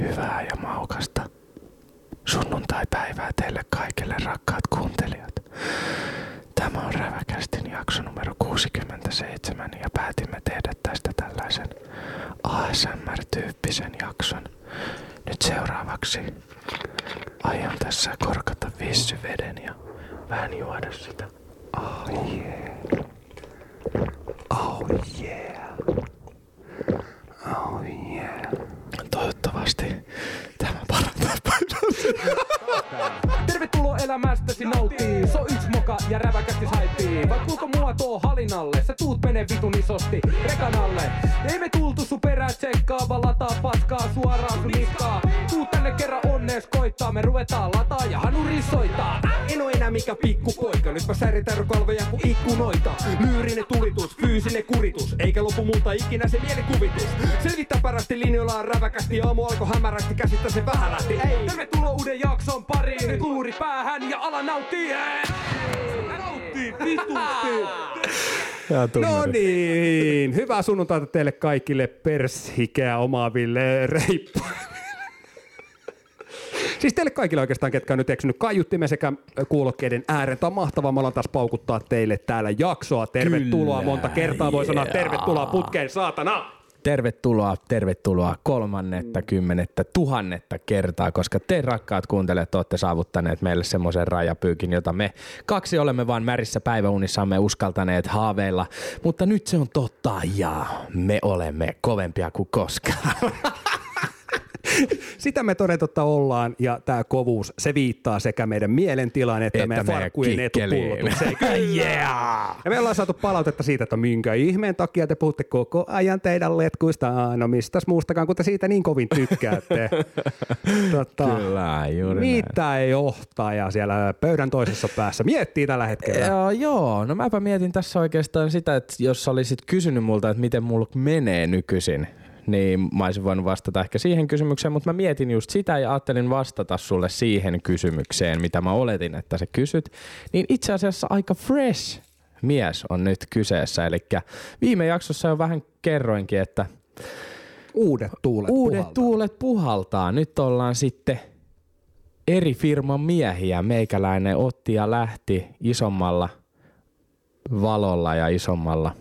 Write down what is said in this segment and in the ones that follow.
hyvää ja maukasta sunnuntai-päivää teille kaikille rakkaat kuuntelijat. Tämä on Räväkästin jakso numero 67 ja päätimme tehdä tästä tällaisen ASMR-tyyppisen jakson. Nyt seuraavaksi aion tässä korkata vissyveden ja vähän juoda sitä. Oh yeah. Oh yeah. Oh yeah. Toivottavasti tämä parantaa Tervetuloa elämästäsi nauttii. So yks moka ja räväkästi haippii. Vai kuulko mua tuo halinalle? Sä tuut menee vitun isosti rekanalle. Ei me tultu sun perää tsekkaa, vaan lataa paskaa suoraan sun niskaa. Tuu onnees koittaa, me ruvetaan lataa ja hanuri soittaa. En oo enää mikä pikkupoika, nyt mä säritän kalveja kuin ikkunoita. Myyrinen tulitus, fyysinen kuritus, eikä lopu multa ikinä se mielikuvitus. Selvittää parasti linjoilla on räväkästi, aamu alkoi hämärästi, käsittä se vähän lähti. Ei. Tervetuloa uuden jakson pariin, nyt luuri päähän ja ala nauttii. Nauttii vitusti. No niin, hyvää sunnuntaita teille kaikille pershikeä omaaville reippu. Siis teille kaikille oikeastaan, ketkä on nyt eksynyt kaiuttimen sekä kuulokkeiden ääreen. Tämä on mahtavaa, me ollaan taas paukuttaa teille täällä jaksoa. Tervetuloa, Kyllä, monta kertaa voi sanoa tervetuloa putkeen, saatana! Tervetuloa, tervetuloa kolmannetta, kymmenettä, tuhannetta kertaa, koska te rakkaat kuuntelijat olette saavuttaneet meille semmoisen rajapyykin, jota me kaksi olemme vaan märissä päiväunissamme uskaltaneet haaveilla. Mutta nyt se on totta ja me olemme kovempia kuin koskaan. Sitä me toden totta ollaan, ja tämä kovuus, se viittaa sekä meidän mielentilaan että, Että meidän farkkujen etupullotukseen. yeah! Ja me ollaan saatu palautetta siitä, että minkä ihmeen takia te puhutte koko ajan teidän letkuista. No mistäs muustakaan, kun te siitä niin kovin tykkäätte. tota, Kyllä, juuri näin. mitä johtaja siellä pöydän toisessa päässä miettii tällä hetkellä? Joo, joo, no mäpä mietin tässä oikeastaan sitä, että jos olisit kysynyt multa, että miten mulla menee nykyisin, niin mä olisin voinut vastata ehkä siihen kysymykseen, mutta mä mietin just sitä ja ajattelin vastata sulle siihen kysymykseen, mitä mä oletin, että sä kysyt. Niin itse asiassa aika fresh mies on nyt kyseessä, eli viime jaksossa jo vähän kerroinkin, että Uudet tuulet uudet puhaltaa. tuulet puhaltaa. Nyt ollaan sitten eri firman miehiä. Meikäläinen otti ja lähti isommalla valolla ja isommalla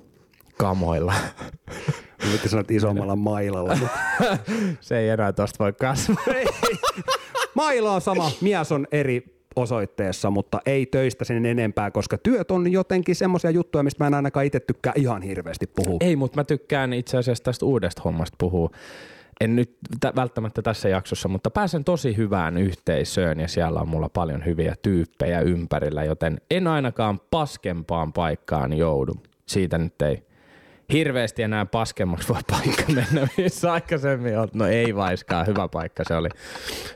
kamoilla. Nyt sanot isommalla mailalla. mutta- Se ei enää tosta voi kasvaa. Maila on sama, mies on eri osoitteessa, mutta ei töistä sen enempää, koska työt on jotenkin semmoisia juttuja, mistä mä en ainakaan itse tykkää ihan hirveästi puhua. Ei, mutta mä tykkään itse asiassa tästä uudesta hommasta puhua. En nyt t- välttämättä tässä jaksossa, mutta pääsen tosi hyvään yhteisöön ja siellä on mulla paljon hyviä tyyppejä ympärillä, joten en ainakaan paskempaan paikkaan joudu. Siitä nyt ei hirveästi enää paskemmaksi voi paikka mennä, missä aikaisemmin on. No ei vaiskaan, hyvä paikka se oli.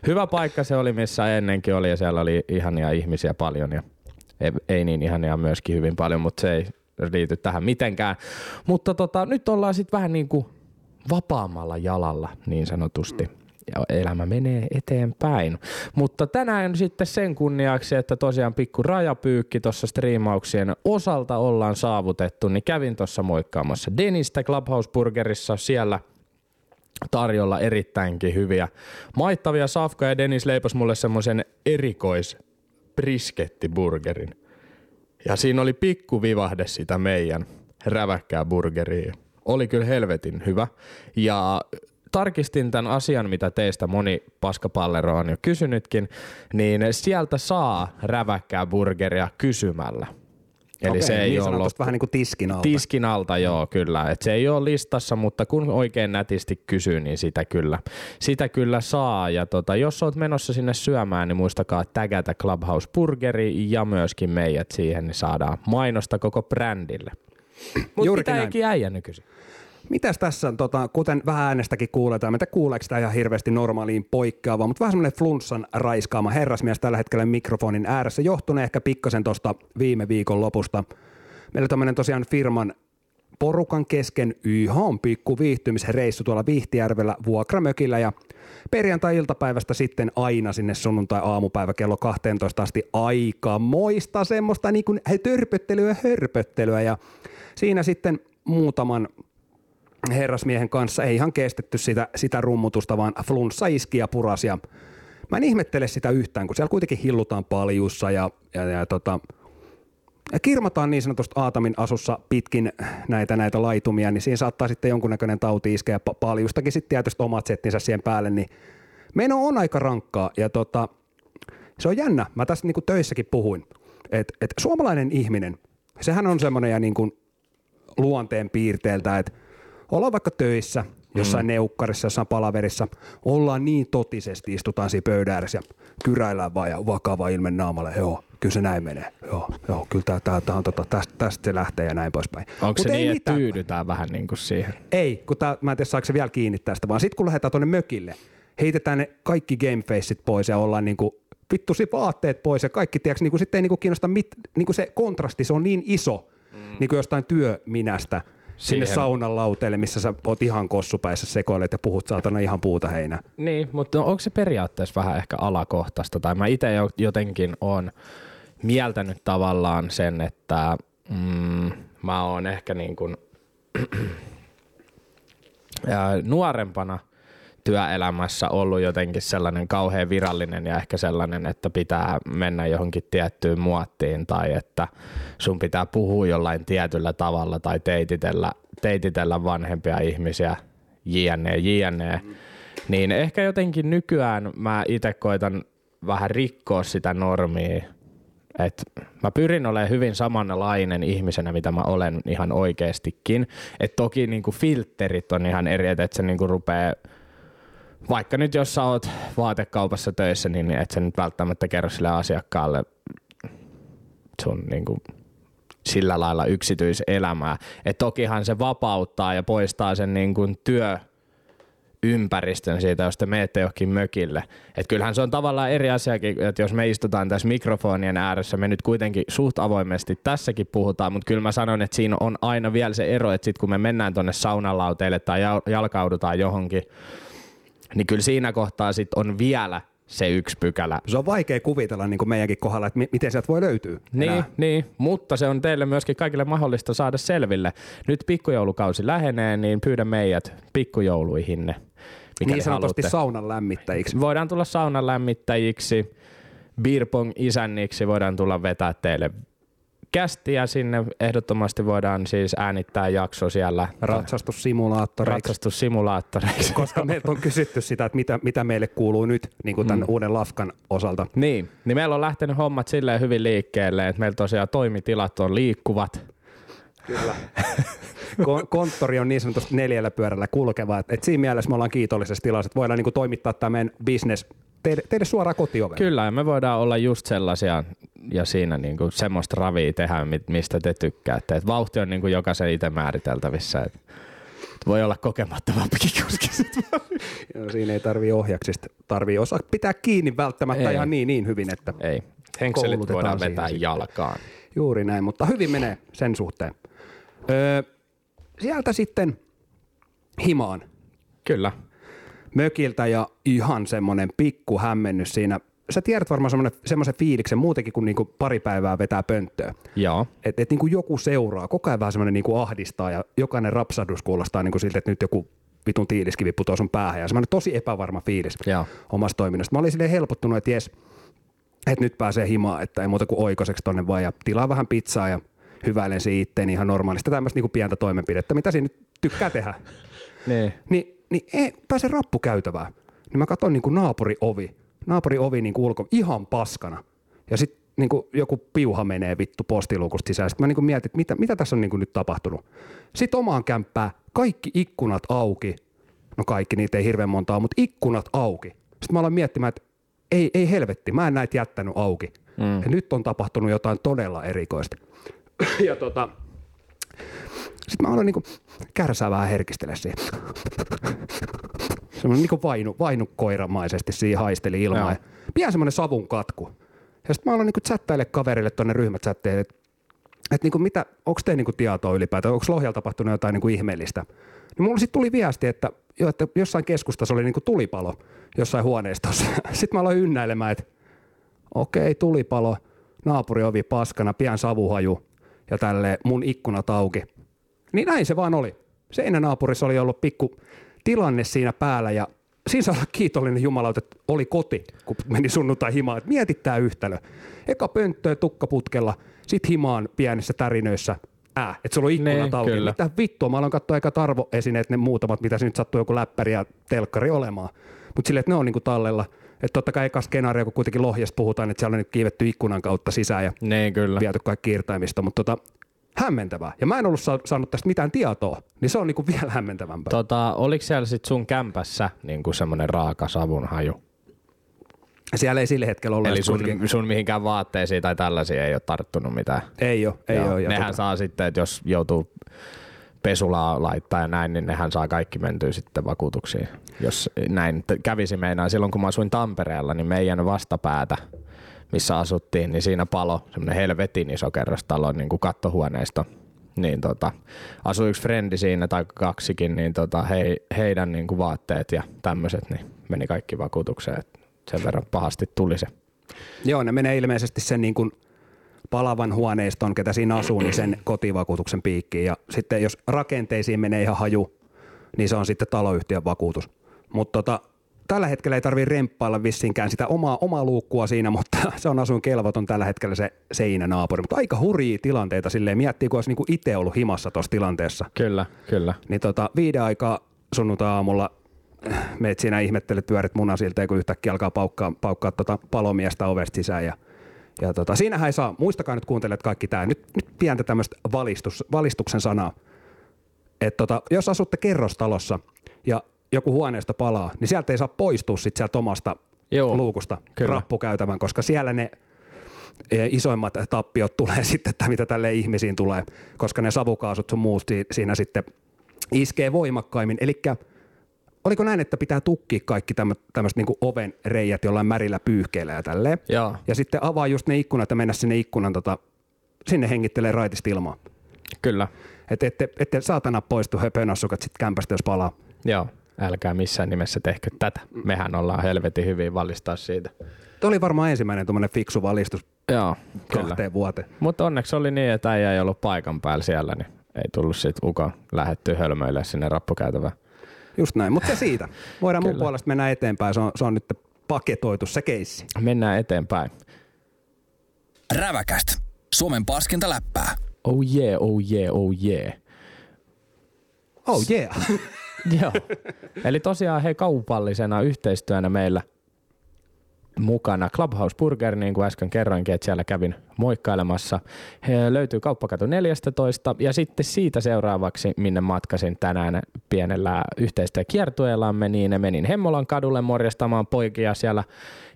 Hyvä paikka se oli, missä ennenkin oli ja siellä oli ihania ihmisiä paljon ja ei, ei niin ihania myöskin hyvin paljon, mutta se ei liity tähän mitenkään. Mutta tota, nyt ollaan sitten vähän niin kuin vapaammalla jalalla niin sanotusti. Ja elämä menee eteenpäin. Mutta tänään sitten sen kunniaksi, että tosiaan pikku rajapyykki tuossa striimauksien osalta ollaan saavutettu, niin kävin tuossa moikkaamassa Denistä Clubhouse Burgerissa siellä tarjolla erittäinkin hyviä maittavia safkoja. Ja Dennis leipas mulle semmoisen erikois briskettiburgerin. Ja siinä oli pikku vivahde sitä meidän räväkkää burgeria. Oli kyllä helvetin hyvä. Ja tarkistin tämän asian, mitä teistä moni paskapallero on jo kysynytkin, niin sieltä saa räväkkää burgeria kysymällä. Eli Okei, se ei niin ole vähän niin kuin tiskin alta. Tiskin alta, joo, kyllä. Et se ei ole listassa, mutta kun oikein nätisti kysyy, niin sitä kyllä, sitä kyllä saa. Ja tota, jos oot menossa sinne syömään, niin muistakaa tägätä Clubhouse Burgeri ja myöskin meidät siihen, niin saadaan mainosta koko brändille. Mutta mitä näin. äijä nykyisin? Mitäs tässä on, tota, kuten vähän äänestäkin kuuletaan, mitä kuuleeko sitä ihan hirveästi normaaliin poikkeavaa, mutta vähän semmoinen flunssan raiskaama herrasmies tällä hetkellä mikrofonin ääressä, johtuneen ehkä pikkasen tuosta viime viikon lopusta. Meillä tämmöinen tosiaan firman porukan kesken ihan pikku viihtymisreissu tuolla Vihtijärvellä vuokramökillä ja perjantai-iltapäivästä sitten aina sinne sunnuntai-aamupäivä kello 12 asti aika moista semmoista niin kuin törpöttelyä, hörpöttelyä ja siinä sitten muutaman herrasmiehen kanssa ei ihan kestetty sitä, sitä rummutusta, vaan flunssa iski ja purasi. Ja mä en ihmettele sitä yhtään, kun siellä kuitenkin hillutaan paljussa ja, ja, ja tota, ja kirmataan niin sanotusti Aatamin asussa pitkin näitä, näitä laitumia, niin siinä saattaa sitten jonkunnäköinen tauti iskeä pa- paljustakin sitten tietysti omat settinsä siihen päälle, niin meno on aika rankkaa ja tota, se on jännä. Mä tässä niinku töissäkin puhuin, että et suomalainen ihminen, sehän on semmoinen ja niinku luonteen piirteeltä, että ollaan vaikka töissä, jossain mm. neukkarissa, jossain palaverissa, ollaan niin totisesti, istutaan siinä pöydän ääressä ja kyräillään vaan ja vakava ilme naamalle, joo, kyllä se näin menee, joo, joo kyllä tää, tää, tää on tota, tästä, tästä se lähtee ja näin poispäin. Onko se Mut niin, että tyydytään vähän niin kuin siihen? Ei, kun tää, mä en tiedä saako se vielä kiinni tästä, vaan sitten kun lähdetään tuonne mökille, heitetään ne kaikki gamefaceit pois ja ollaan niinku vittusi vaatteet pois ja kaikki, tiedätkö, niinku sitten ei niinku kiinnosta, mit, niinku se kontrasti, se on niin iso, mm. niinku jostain työminästä sinne Siihen. saunan lauteelle, missä sä oot ihan kossupäissä sekoilet ja puhut saatana ihan puuta heinää. Niin, mutta onko se periaatteessa vähän ehkä alakohtaista? Tai mä itse jotenkin on mieltänyt tavallaan sen, että mm, mä oon ehkä niin kuin ja nuorempana työelämässä ollut jotenkin sellainen kauhean virallinen ja ehkä sellainen, että pitää mennä johonkin tiettyyn muottiin tai että sun pitää puhua jollain tietyllä tavalla tai teititellä, teititellä vanhempia ihmisiä, jne, jne. Niin ehkä jotenkin nykyään mä itse koitan vähän rikkoa sitä normia, et mä pyrin olemaan hyvin samanlainen ihmisenä, mitä mä olen ihan oikeastikin. Et toki niinku filterit on ihan eri, että et se niinku rupeaa vaikka nyt jos sä oot vaatekaupassa töissä, niin et sä nyt välttämättä kerro sille asiakkaalle sun niinku sillä lailla yksityiselämää. Et tokihan se vapauttaa ja poistaa sen niinku työ ympäristön siitä, jos te menette johonkin mökille. Et kyllähän se on tavallaan eri asiakin, että jos me istutaan tässä mikrofonien ääressä, me nyt kuitenkin suht avoimesti tässäkin puhutaan, mutta kyllä mä sanon, että siinä on aina vielä se ero, että sit kun me mennään tuonne saunalauteille tai jal- jalkaudutaan johonkin, niin kyllä siinä kohtaa sit on vielä se yksi pykälä. Se on vaikea kuvitella niin kuin meidänkin kohdalla, että mi- miten sieltä voi löytyä. Niin, enää. niin, mutta se on teille myöskin kaikille mahdollista saada selville. Nyt pikkujoulukausi lähenee, niin pyydä meidät pikkujouluihinne. Niin sanotusti haluatte. saunan lämmittäjiksi. Voidaan tulla saunan lämmittäjiksi, beerpong isänniksi, voidaan tulla vetää teille kästiä sinne. Ehdottomasti voidaan siis äänittää jakso siellä Ratsastussimulaattoreiksi. ratsastussimulaattoreiksi. koska meiltä on kysytty sitä, että mitä, mitä meille kuuluu nyt niin kuin tämän mm. uuden lafkan osalta. Niin, niin meillä on lähtenyt hommat silleen hyvin liikkeelle, että meillä tosiaan toimitilat on liikkuvat. Kon- konttori on niin sanotusti neljällä pyörällä kulkeva. Et, et siinä mielessä me ollaan kiitollisessa tilassa, että voidaan niin kuin toimittaa tämä meidän business teille, teille suoraan kotiovelle. Kyllä, ja me voidaan olla just sellaisia ja siinä niinku semmoista ravia tehdä, mi- mistä te tykkäätte. Et vauhti on niinku jokaisen itse määriteltävissä. Et voi olla kokemattomampikin kuski. Siinä ei tarvii ohjaksista, tarvii osaa pitää kiinni välttämättä Ei. ihan niin, niin hyvin, että Ei. Henkselit voidaan siihen vetää sitten. jalkaan. juuri näin, mutta hyvin menee sen suhteen. Öö, sieltä sitten himaan Kyllä. Mökiltä ja ihan semmoinen pikku hämmennys siinä. Sä tiedät varmaan semmoisen fiiliksen muutenkin, kun niinku pari päivää vetää pönttöä. Joo. Että et niinku joku seuraa, koko ajan vähän semmoinen niinku ahdistaa ja jokainen rapsahdus kuulostaa niinku siltä, että nyt joku vitun tiiliskivi putoaa sun päähän ja semmoinen tosi epävarma fiilis Joo. omasta toiminnasta. Mä olin silleen helpottunut, että jes, että nyt pääsee himaan, että ei muuta kuin oikoseksi tonne vaan ja tilaa vähän pizzaa ja hyväilen se itteeni ihan normaalista tämmöistä niinku pientä toimenpidettä, mitä siinä nyt tykkää tehdä. Niin. Niin, niin ei, pääse rappukäytävään. Niin mä katson niinku naapuri ovi. Naapuri ovi niinku ulko, ihan paskana. Ja sitten niinku joku piuha menee vittu postiluukusta sisään. Sitten mä niinku mietin, että mitä, mitä tässä on niinku nyt tapahtunut. Sitten omaan kämppää, kaikki ikkunat auki. No kaikki, niitä ei hirveän montaa, mutta ikkunat auki. Sitten mä aloin miettimään, että ei, ei helvetti, mä en näitä jättänyt auki. Mm. Ja nyt on tapahtunut jotain todella erikoista. ja tota, sitten mä aloin niinku kärsää vähän herkistellä siihen. Semmoinen niinku vainu, vainukoiramaisesti siihen haisteli ilmaa. Ja Pian semmoinen savun katku. Ja sitten mä aloin niinku chattaille kaverille tuonne ryhmächatteen, että et niinku mitä, onko teillä niinku tietoa ylipäätään, onko Lohjalla tapahtunut jotain niinku ihmeellistä. Niin mulla sitten tuli viesti, että, jo, että jossain keskustassa oli niinku tulipalo jossain huoneistossa. Sitten mä aloin ynnäilemään, että okei, tulipalo, naapuriovi paskana, pian savuhaju ja tälle mun ikkunat auki. Niin näin se vaan oli. seinänaapurissa oli ollut pikku tilanne siinä päällä ja siinä saa olla kiitollinen Jumala, että oli koti, kun meni sunnuntai himaan. Että mietit tää yhtälö. Eka pönttöä tukkaputkella, sit himaan pienissä tärinöissä. Ää, että sulla on ikkunat Niin, auki. kyllä. Mitä vittua, mä aloin katsoa aika tarvoesineet, ne muutamat, mitä se nyt sattuu joku läppäri ja telkkari olemaan. Mutta silleen, että ne on niinku tallella. Että totta kai eka skenaario, kun kuitenkin Lohjasta puhutaan, että siellä on nyt kiivetty ikkunan kautta sisään ja Niin kyllä. viety kaikki irtaimista, mutta tota, hämmentävää. Ja mä en ollut sa- saanut tästä mitään tietoa, niin se on niinku vielä hämmentävämpää. Tota, oliko siellä sit sun kämpässä niin kuin semmoinen raaka savun haju? Siellä ei sillä hetkellä ollut. Eli sun, kuitenkin- sun mihinkään vaatteisiin tai tällaisiin ei ole tarttunut mitään? Ei ole, ei Joo, ole. Ja nehän tota, saa sitten, että jos joutuu pesulaa laittaa ja näin, niin nehän saa kaikki mentyä sitten vakuutuksiin. Jos näin kävisi meinaan. Silloin kun mä asuin Tampereella, niin meidän vastapäätä, missä asuttiin, niin siinä palo semmoinen helvetin iso kerrostalo niin kuin kattohuoneisto. Niin tota, asui yksi frendi siinä tai kaksikin, niin tota, he, heidän niin kuin vaatteet ja tämmöiset niin meni kaikki vakuutukseen. Et sen verran pahasti tuli se. Joo, ne menee ilmeisesti sen niin kuin palavan huoneiston, ketä siinä asuu, niin sen kotivakuutuksen piikkiin. Ja sitten jos rakenteisiin menee ihan haju, niin se on sitten taloyhtiön vakuutus. Mutta tota, tällä hetkellä ei tarvitse remppailla vissinkään sitä omaa, omaa luukkua siinä, mutta se on asuin kelvoton tällä hetkellä se seinänaapuri. Mutta aika hurjia tilanteita silleen. Miettii, kun olisi niinku itse ollut himassa tuossa tilanteessa. Kyllä, kyllä. Niin tota, viiden aikaa sunnuntai-aamulla äh, meet siinä ihmettelet pyörit munasilta, kun yhtäkkiä alkaa paukkaa, paukkaa tota palomiestä ovesta sisään. Ja, ja tota, siinähän ei saa, muistakaa nyt kuuntelijat kaikki tämä, nyt, nyt pientä tämmöistä valistus, valistuksen sanaa. Että tota, jos asutte kerrostalossa ja joku huoneesta palaa, niin sieltä ei saa poistua sit sieltä omasta Joo, luukusta kyllä. rappukäytävän, koska siellä ne e, isoimmat tappiot tulee sitten, että mitä tälle ihmisiin tulee, koska ne savukaasut sun muut si- siinä sitten iskee voimakkaimmin. Eli oliko näin, että pitää tukkia kaikki tämmöiset niinku oven reijät jollain märillä pyyhkeillä ja tälleen. Joo, Ja sitten avaa just ne ikkunat ja mennä sinne ikkunan, tota, sinne hengittelee raitista ilmaa. kyllä. Että ette, ette saatana poistu höpönassukat sitten kämpästä, jos palaa. Joo, älkää missään nimessä tehkö tätä. Mehän ollaan helvetin hyvin valistaa siitä. Tuo oli varmaan ensimmäinen tuommoinen fiksu valistus Joo, kyllä. kahteen vuoteen. Mutta onneksi oli niin, että äijä ei ollut paikan päällä siellä, niin ei tullut sit ukon lähettyä hölmöille sinne rappukäytävään. Just näin, mutta se siitä. Voidaan mun Kyllä. puolesta mennä eteenpäin, se on, se on nyt paketoitu se keissi. Mennään eteenpäin. Räväkäst. Suomen paskinta läppää. Oh yeah, oh yeah, oh yeah. Oh yeah. Joo. Eli tosiaan hei kaupallisena yhteistyönä meillä mukana Clubhouse Burger, niin kuin äsken kerroinkin, että siellä kävin moikkailemassa. He löytyy kauppakatu 14 ja sitten siitä seuraavaksi, minne matkasin tänään pienellä yhteistyökiertueellamme, niin menin Hemmolan kadulle morjastamaan poikia. Siellä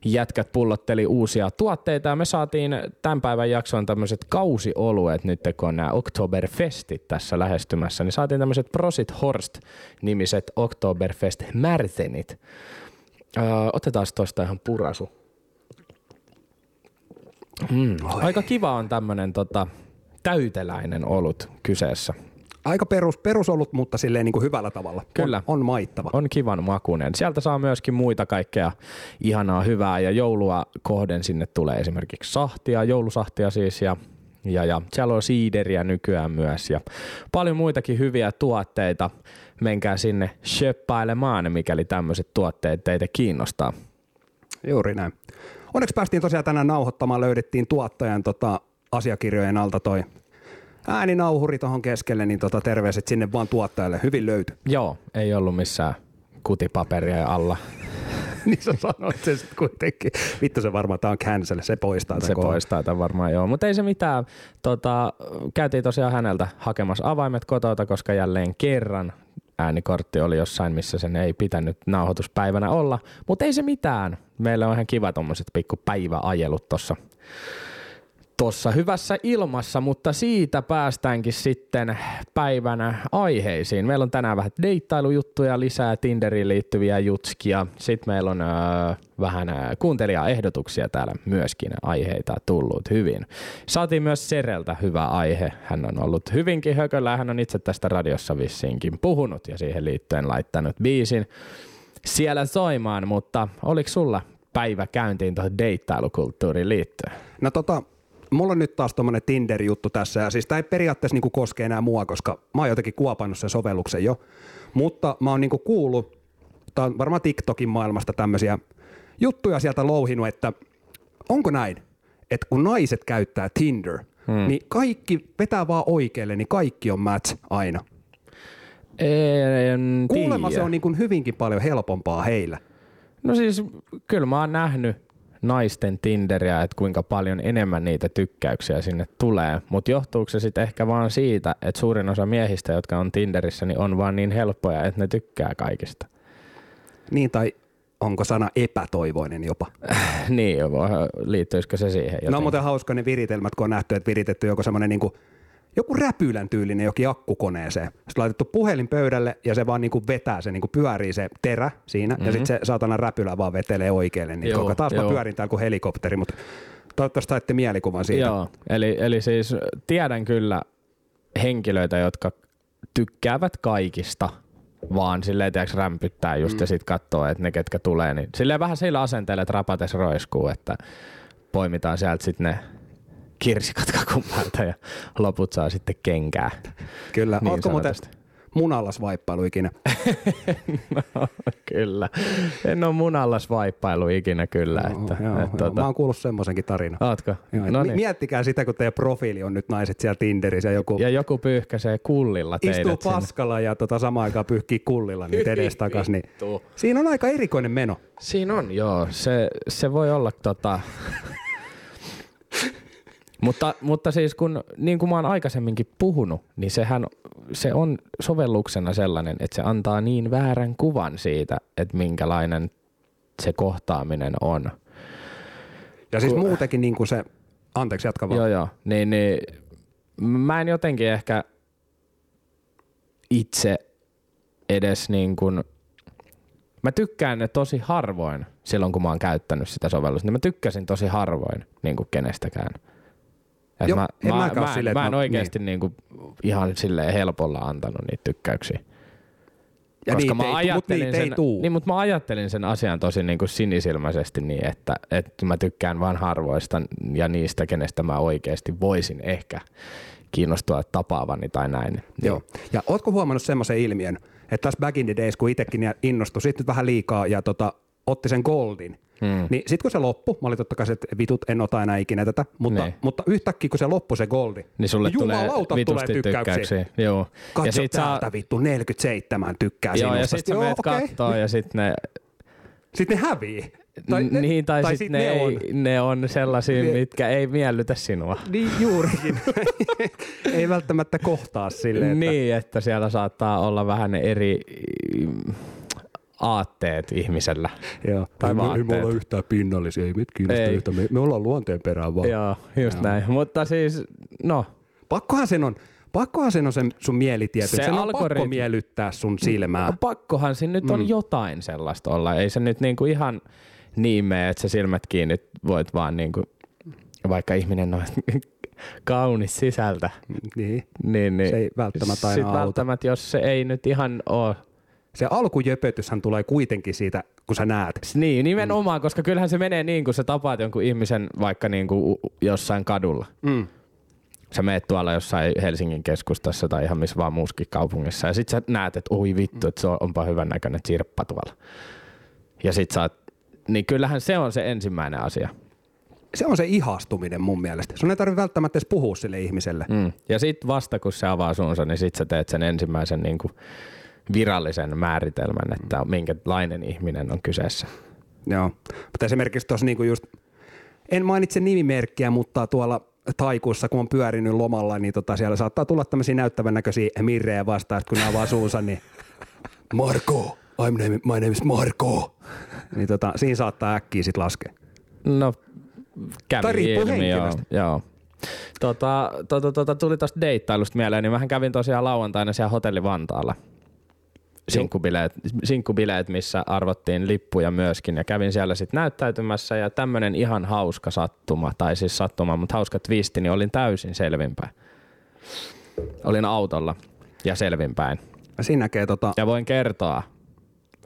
jätkät pullotteli uusia tuotteita ja me saatiin tämän päivän jaksoon tämmöiset kausioluet nyt, kun on nämä Oktoberfestit tässä lähestymässä, niin saatiin tämmöiset Prosit Horst-nimiset Oktoberfest Märtenit. Öö, otetaan tuosta ihan purasu. Mm. Aika kiva on tämmönen tota, täyteläinen olut kyseessä. Aika perus, perusolut, mutta silleen niin kuin hyvällä tavalla. Kyllä. On, on maittava. On kivan makuinen. Sieltä saa myöskin muita kaikkea ihanaa hyvää ja joulua kohden sinne tulee esimerkiksi sahtia, joulusahtia siis ja ja, ja siellä on siideriä nykyään myös ja paljon muitakin hyviä tuotteita. Menkää sinne shöppailemaan, mikäli tämmöiset tuotteet teitä kiinnostaa. Juuri näin. Onneksi päästiin tosiaan tänään nauhoittamaan, löydettiin tuottajan tota, asiakirjojen alta toi ääninauhuri tuohon keskelle, niin tota, terveiset sinne vaan tuottajalle. Hyvin löytyi. Joo, ei ollut missään kutipaperia alla. niin sä sanoit sen sitten kuitenkin. Vittu se varmaan, tää on cancel, se poistaa tämän Se kohdan. poistaa tämän varmaan joo, mutta ei se mitään. Tota, käytiin tosiaan häneltä hakemassa avaimet kotota, koska jälleen kerran äänikortti oli jossain, missä sen ei pitänyt nauhoituspäivänä olla, mutta ei se mitään. Meillä on ihan kiva tommoset pikku päiväajelut tossa tuossa hyvässä ilmassa, mutta siitä päästäänkin sitten päivänä aiheisiin. Meillä on tänään vähän deittailujuttuja lisää, Tinderiin liittyviä jutskia. Sitten meillä on öö, vähän öö, kuuntelijaehdotuksia täällä myöskin aiheita tullut hyvin. Saatiin myös Sereltä hyvä aihe. Hän on ollut hyvinkin hököllä. Hän on itse tästä radiossa vissiinkin puhunut ja siihen liittyen laittanut biisin siellä soimaan, mutta oliko sulla päivä käyntiin tuohon deittailukulttuuriin liittyen? No tota, mulla on nyt taas tommonen Tinder-juttu tässä, ja siis tämä ei periaatteessa niinku koske enää mua, koska mä oon jotenkin kuopannut sen sovelluksen jo, mutta mä oon niinku kuullut, tää on varmaan TikTokin maailmasta tämmöisiä juttuja sieltä louhinut, että onko näin, että kun naiset käyttää Tinder, hmm. niin kaikki vetää vaan oikealle, niin kaikki on match aina. En Kuulemma tiedä. se on niin kuin hyvinkin paljon helpompaa heillä. No siis kyllä mä oon nähnyt naisten Tinderiä, että kuinka paljon enemmän niitä tykkäyksiä sinne tulee. Mutta johtuuko se sitten ehkä vaan siitä, että suurin osa miehistä, jotka on Tinderissä, niin on vaan niin helppoja, että ne tykkää kaikista. Niin, tai onko sana epätoivoinen jopa? niin, liittyisikö se siihen jotenkin? No on muuten hauska ne viritelmät, kun on nähty, että viritetty joku semmoinen niin joku räpylän tyylinen jokin akkukoneeseen. Sitten laitettu puhelin pöydälle ja se vaan niinku vetää, se niinku pyörii se terä siinä mm-hmm. ja sitten se saatana räpylä vaan vetelee oikealle. Niin Joo, koko taas mä joo. pyörin täällä kuin helikopteri, mutta toivottavasti saitte mielikuvan siitä. Joo, eli, eli siis tiedän kyllä henkilöitä, jotka tykkäävät kaikista, vaan silleen tiedätkö, rämpyttää just mm. ja sit katsoo, että ne ketkä tulee, niin silleen vähän sillä asenteella, että rapates roiskuu, että poimitaan sieltä sitten ne kirsikat kakun päältä ja loput saa sitten kenkää. Kyllä. Niin Ootko muuten munallas vaippailu ikinä? No, kyllä. En ole munallas vaippailu ikinä kyllä. Että, joo, että, joo. tota, Mä oon kuullut semmoisenkin tarinan. Ootko? Joo, no no niin. Miettikää sitä, kun teidän profiili on nyt naiset siellä Tinderissä ja joku Ja joku pyyhkäsee kullilla teidät istuu sinne. paskalla ja tota samaan aikaan pyyhkii kullilla niin edestakas, niin siinä on aika erikoinen meno. Siinä on, joo. Se, se voi olla tota... mutta, mutta siis kun, niin kuin mä oon aikaisemminkin puhunut, niin sehän se on sovelluksena sellainen, että se antaa niin väärän kuvan siitä, että minkälainen se kohtaaminen on. Ja siis Ku- muutenkin niin kuin se, anteeksi jatka vaan. Joo, joo. Niin, niin mä en jotenkin ehkä itse edes niin kuin, mä tykkään ne tosi harvoin silloin, kun mä oon käyttänyt sitä sovellusta. Niin mä tykkäsin tosi harvoin niin kuin kenestäkään. Et Joo, mä, en mä, mä, silleen, mä, että en mä- oikeasti niin. kuin ihan silleen helpolla antanut niitä tykkäyksiä. ja Koska mä ei, tuu, mut ajattelin niitä sen, tuu. Niin, mutta mä ajattelin sen asian tosi niin kuin sinisilmäisesti niin, että, että mä tykkään vain harvoista ja niistä, kenestä mä oikeasti voisin ehkä kiinnostua tapaavani tai näin. Niin- Joo. Ja ootko huomannut semmoisen ilmiön, että tässä back in the days, kun itsekin innostui sit nyt vähän liikaa ja tota, otti sen goldin, Mm. niin sitten kun se loppui, mä olin totta kai se, että vitut, en ota enää ikinä tätä, mutta, Niin. mutta yhtäkkiä kun se loppui se goldi, Niin sulle tulee jumalauta vitusti tulee tykkäyksiä. tykkäyksiä. Joo. Katso ja sit täältä saa, vittu, 47 tykkää joo, ja sinusta. sit sä menet okei. kattoo ja sit ne, Sitten ne hävii. tai, niin, tai, tai sit, sit ne, ne on. ei, ne on sellaisia, Ne- mitkä ei miellytä sinua. Niin juurikin. ei välttämättä kohtaa silleen, että Niin, että siellä saattaa olla vähän eri aatteet ihmisellä. Joo. Tai me, ei me vaatteet. olla yhtään pinnallisia, ei meitä kiinnosta Ei. yhtään. Me, me ollaan luonteen perään vaan. Joo, just Joo. näin. Mutta siis, no, Pakkohan sen on, pakkohan sen on sen sun mielitieto. Se Se sen on pakko miellyttää sun silmää. pakkohan siinä nyt on Mm. jotain sellaista olla. Ei se nyt niinku ihan niin mene, että sä silmät kiinni voit vaan niinku, vaikka ihminen on kaunis sisältä, Niin. niin, niin Se ei välttämättä aina sit auta. välttämättä, jos se ei nyt ihan ole Se alkujöpötyshän tulee kuitenkin siitä, kun sä näet. Niin, nimenomaan, koska kyllähän se menee niin, kun sä tapaat jonkun ihmisen vaikka niin kuin jossain kadulla. Mm. Sä meet tuolla jossain Helsingin keskustassa tai ihan missä vaan muuskin kaupungissa ja sit sä näet, että oi vittu, että se on, onpa hyvän näköinen sirppa tuolla. Ja sit sä oot, niin kyllähän se on se ensimmäinen asia. Se on se ihastuminen mun mielestä. Sun ei tarvitse välttämättä edes puhua sille ihmiselle. Mm. Ja sit vasta kun se avaa suunsa, niin sit sä teet sen ensimmäisen niin kuin virallisen määritelmän, että minkälainen ihminen on kyseessä. Joo. Mutta esimerkiksi tuossa niinku just, en mainitse nimimerkkiä, mutta tuolla taikuussa, kun on pyörinyt lomalla, niin tota siellä saattaa tulla tämmöisiä näyttävän näköisiä mirrejä vastaan, kun ne avaa suunsa, niin Marko, I'm name, my name is Marko. Niin tota, siinä saattaa äkkiä sit laskea. No, kävi Tai riippuu ilmi, joo. joo. Tota, tota, tota, tuli tosta deittailusta mieleen, niin mähän kävin tosiaan lauantaina siellä hotelli Vantaalla. Sinkkubileet, sinkkubileet, missä arvottiin lippuja myöskin ja kävin siellä sitten näyttäytymässä ja tämmönen ihan hauska sattuma, tai siis sattuma, mutta hauska twisti, niin olin täysin selvinpäin. Olin autolla ja selvinpäin. Ja siinä näkee tota, Ja voin kertoa,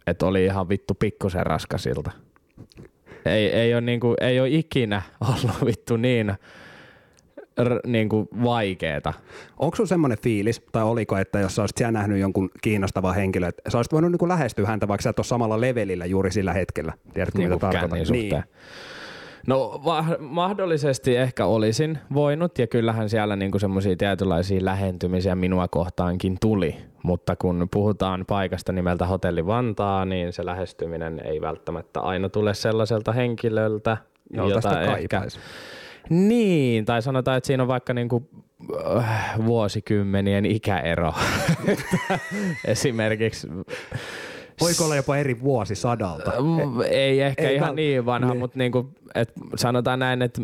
että oli ihan vittu pikkusen raskasilta. Ei, ei, ole niinku, ei ole ikinä ollut vittu niin r- niinku vaikeeta. Onko sun semmoinen fiilis, tai oliko, että jos sä olisit siellä nähnyt jonkun kiinnostavan henkilön, että sä olisit voinut niin lähestyä häntä, vaikka sä et ole samalla levelillä juuri sillä hetkellä? Tiedätkö, Niinku mitä tarkoitan? suhteen. No va- mahdollisesti ehkä olisin voinut ja kyllähän siellä niinku semmoisia tietynlaisia lähentymisiä minua kohtaankin tuli, mutta kun puhutaan paikasta nimeltä Hotelli Vantaa, niin se lähestyminen ei välttämättä aina tule sellaiselta henkilöltä, Jolta sitä kaipaisi. Niin, tai sanotaan, että siinä on vaikka niinku, äh, vuosikymmenien ikäero. Esimerkiksi Voiko olla jopa eri vuosisadalta? Mm, Ei ehkä ei ihan vält- niin vanha, niin. mutta niinku, et sanotaan näin, että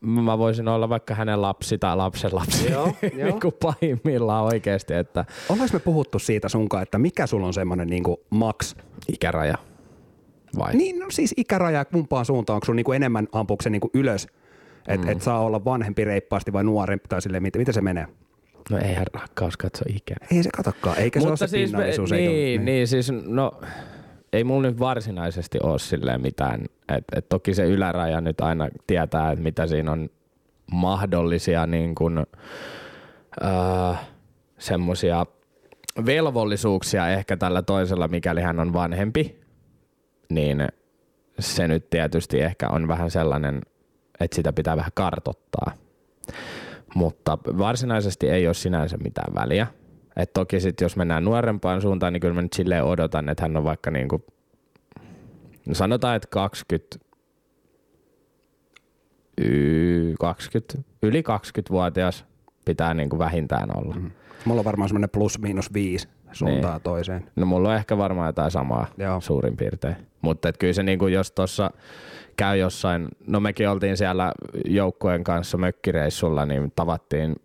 mä voisin olla vaikka hänen lapsi tai lapsen lapsi. Joo, joo. niinku pahimmillaan oikeasti, että Ollaanko me puhuttu siitä sunkaan, että mikä sulla on semmoinen niin max? ikäraja. Vai? Niin, no siis ikäraja kumpaan suuntaan, onko sun niin enemmän ampuuko se niin ylös, että mm. et saa olla vanhempi reippaasti vai nuorempi tai silleen, miten, miten se menee? No eihän rakkaus katso ikää. Ei se katokaan, eikä se ole se siis, pinnallisuus. niin, eikä, niin. niin, siis no ei mulla nyt varsinaisesti ole silleen mitään. Et, et toki se yläraja nyt aina tietää, että mitä siinä on mahdollisia niin kuin, äh, semmosia velvollisuuksia ehkä tällä toisella, mikäli hän on vanhempi, niin se nyt tietysti ehkä on vähän sellainen, että sitä pitää vähän kartottaa. Mutta varsinaisesti ei ole sinänsä mitään väliä. Et toki sit jos mennään nuorempaan suuntaan, niin kyllä mä nyt silleen odotan, että hän on vaikka niinku, no sanotaan, että 20, y, 20 yli 20-vuotias pitää niinku vähintään olla. Mm. Mulla on varmaan semmoinen plus miinus viisi suuntaan Niin. toiseen. No mulla on ehkä varmaan jotain samaa Joo. suurin piirtein. Mutta kyllä se niinku, jos tuossa käy jossain, no mekin oltiin siellä joukkueen kanssa mökkireissulla, niin tavattiin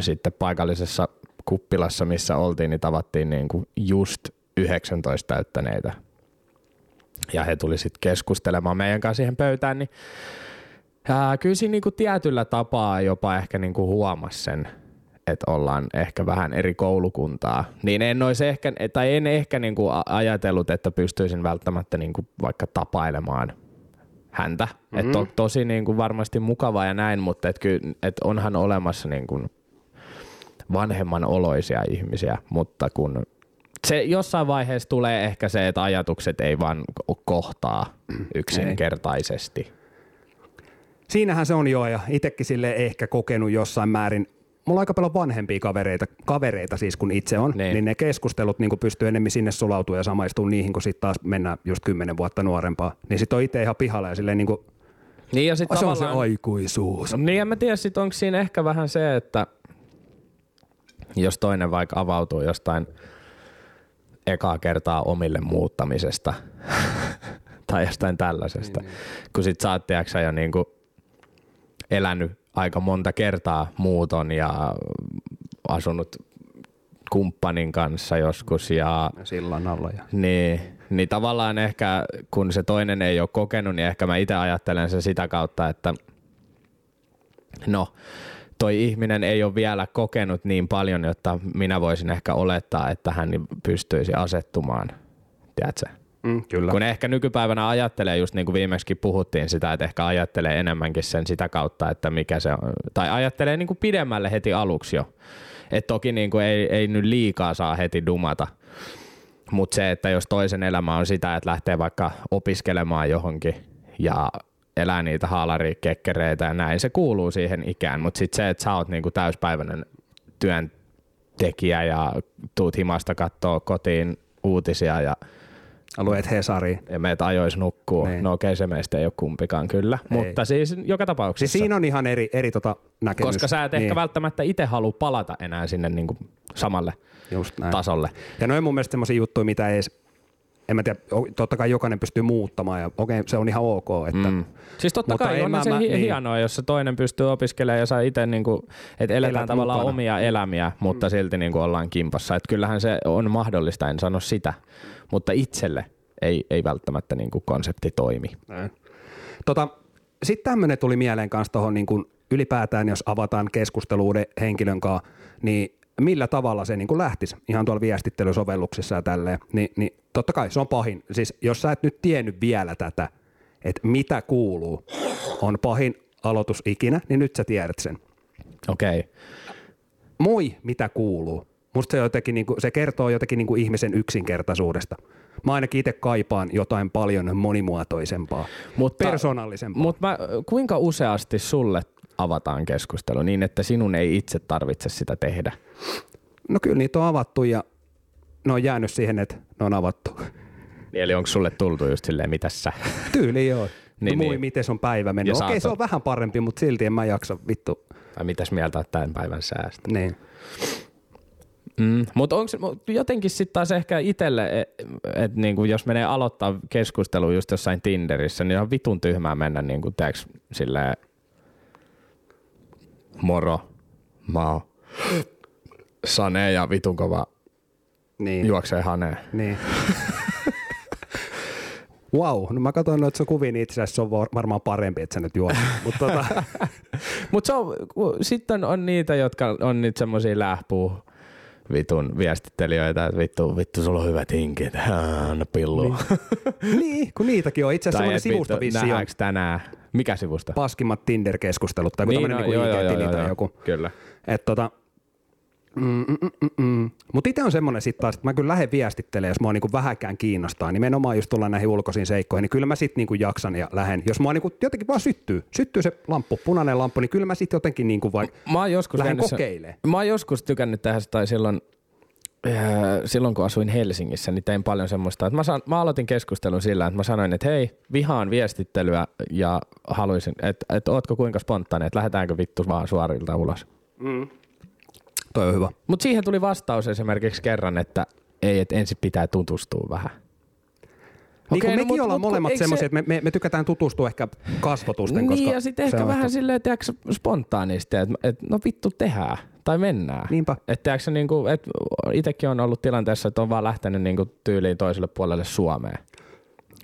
sitten paikallisessa kuppilassa, missä oltiin, niin tavattiin niinku just 19 täyttäneitä. Ja he tuli sitten keskustelemaan meidän kanssa siihen pöytään, niin ää, kyllä siinä niinku tietyllä tapaa jopa ehkä niinku huomasi sen, että ollaan ehkä vähän eri koulukuntaa, niin en olisi ehkä, tai en ehkä niinku a- ajatellut, että pystyisin välttämättä niinku vaikka tapailemaan häntä. Mm-hmm. Et to, tosi niinku varmasti mukava ja näin, mutta et ky, et onhan olemassa niinku vanhemman oloisia ihmisiä, mutta kun se jossain vaiheessa tulee ehkä se, että ajatukset ei vaan ko- kohtaa yksinkertaisesti. Siinähän se on jo, ja itsekin sille ehkä kokenut jossain määrin. Mulla on aika paljon vanhempia kavereita, kavereita siis kun itse on, Niin. niin, niin ne keskustelut niin pystyy enemmän sinne sulautua ja samaistuu niihin, kun sitten taas mennään just kymmenen vuotta nuorempaa. Niin sitten on itse ihan pihalla ja silleen niin kuin, Niin ja sit se on se aikuisuus. No niin, en mä tiedä, sit onko siinä ehkä vähän se, että jos toinen vaikka avautuu jostain ekaa kertaa omille muuttamisesta tai jostain tällaisesta, niin, kun sit sä oot jo niinku elänyt aika monta kertaa muuton ja asunut kumppanin kanssa joskus ja Sillan alla. Ja. niin, niin tavallaan ehkä kun se toinen ei ole kokenut, niin ehkä mä itse ajattelen sen sitä kautta, että no toi ihminen ei ole vielä kokenut niin paljon, jotta minä voisin ehkä olettaa, että hän pystyisi asettumaan, tiedätkö? Mm, kyllä. Kun ehkä nykypäivänä ajattelee, just niin kuin viimeksi puhuttiin sitä, että ehkä ajattelee enemmänkin sen sitä kautta, että mikä se on, tai ajattelee niin kuin pidemmälle heti aluksi jo. Et toki niin kuin ei, ei nyt liikaa saa heti dumata, mutta se, että jos toisen elämä on sitä, että lähtee vaikka opiskelemaan johonkin ja elää niitä haalarikekkereitä ja näin, se kuuluu siihen ikään, mutta sitten se, että sä oot niinku täyspäiväinen työntekijä ja tuut himasta kattoo kotiin uutisia ja Luet Hesariin. ja meet ajois nukkuu. Niin. No okei, se meistä ei ole kumpikaan kyllä, ei. mutta siis joka tapauksessa. Siis siinä on ihan eri, eri tota näkemys. koska sä et ehkä niin, välttämättä itse halua palata enää sinne niinku samalle just näin. tasolle. Ja noin mun mielestä semmoisia juttuja, mitä ei edes, en mä tiedä, totta kai jokainen pystyy muuttamaan ja okei, se on ihan ok, että Mm. Siis totta Mutta kai on mä- se mä- niin. hienoa, jos se toinen pystyy opiskelemaan ja saa itse, niinku, että eletään Elät tavallaan mukana. omia elämiä, mutta mm. silti niinku ollaan kimpassa. Et kyllähän se on mahdollista, en sano sitä, mutta itselle ei, ei välttämättä niinku konsepti toimi. Näin. Tota, Sitten tämmöinen tuli mieleen kanssa tuohon niin kuin ylipäätään, jos avataan keskustelu uuden henkilön kanssa, niin millä tavalla se niin kuin lähtisi ihan tuolla viestittelysovelluksissa ja tälleen, niin, niin totta kai se on pahin. Siis jos sä et nyt tiennyt vielä tätä, että mitä kuuluu, on pahin aloitus ikinä, niin nyt sä tiedät sen. Okei. Okay. Moi, mitä kuuluu? Musta se, jotenkin, niin kuin, se kertoo jotenkin niin kuin ihmisen yksinkertaisuudesta. Mä ainakin itse kaipaan jotain paljon monimuotoisempaa, Mutta, persoonallisempaa. mutta mä, kuinka useasti sulle avataan keskustelu niin, että sinun ei itse tarvitse sitä tehdä? No kyllä niitä on avattu ja ne on jäänyt siihen, että ne on avattu. Niin, eli onko sulle tultu just silleen, mitä sä? Tyyli joo. Niin, Niin, Moi, niin. miten on päivä mennyt? Okei, oot- se on vähän parempi, mutta silti en mä jaksa vittu. Tai mitäs mieltä tämän päivän säästä? Niin. Mm. Mutta onko jotenkin sitten taas ehkä itselle, että et niinku, jos menee aloittaa keskustelua just jossain Tinderissä, niin on vitun tyhmää mennä niinku, teeks, silleen, moro, mä oon Sane ja vitun kova Niin. juoksee haneen. Niin. wow, no mä katsoin noita sun kuvia, niin itse asiassa se on var- varmaan parempi, että sä nyt juot. Mutta tota, Mutta se on, sitten on niitä, jotka on nyt semmosia lähpuu vitun viestittelijöitä, että vittu, vittu, sulla on hyvät hinkit, anna pillu. niin, kun niitäkin on. Itse asiassa semmoinen sivusto vissiin on. nähdäänkö tänään? Mikä sivusto? Paskimmat Tinder-keskustelut tai niin, tämmöinen no, niin joo, joo, joo, joo, joku. Kyllä. Et tota. Mutta itse on semmoinen sitten taas, että mä kyllä lähden viestittelemään, jos mua niinku vähäkään kiinnostaa. Nimenomaan just tullaan näihin ulkoisiin seikkoihin, niin kyllä mä sitten niinku jaksan ja lähden. Jos mua niinku jotenkin vaan syttyy, syttyy se lamppu, punainen lamppu, niin kyllä mä sitten jotenkin niinku vaikka Mä oon joskus, lähden kokeilemaan. mä oon joskus tykännyt tehdä sitä, tai silloin, äh, silloin kun asuin Helsingissä, niin tein paljon semmoista, että mä, san, mä aloitin keskustelun sillä, että mä sanoin, että hei, vihaan viestittelyä ja haluaisin, että, että ootko kuinka spontaani, että lähdetäänkö vittu vaan suorilta ulos. Toi on hyvä. Mutta siihen tuli vastaus esimerkiksi kerran, että ei, että ensin pitää tutustua vähän. Niin Okei, okay, no mekin mut- ollaan mut molemmat eikö se- semmoisia, että me, me, me, tykätään tutustua ehkä kasvotusten, Niin, koska ja sitten ehkä vähän silleen, että spontaanisti, että, että no vittu tehdään tai mennään. Niinpä. Että tiedätkö, niin kuin, että itsekin on ollut tilanteessa, että on vaan lähtenyt niin kuin, tyyliin toiselle puolelle Suomeen.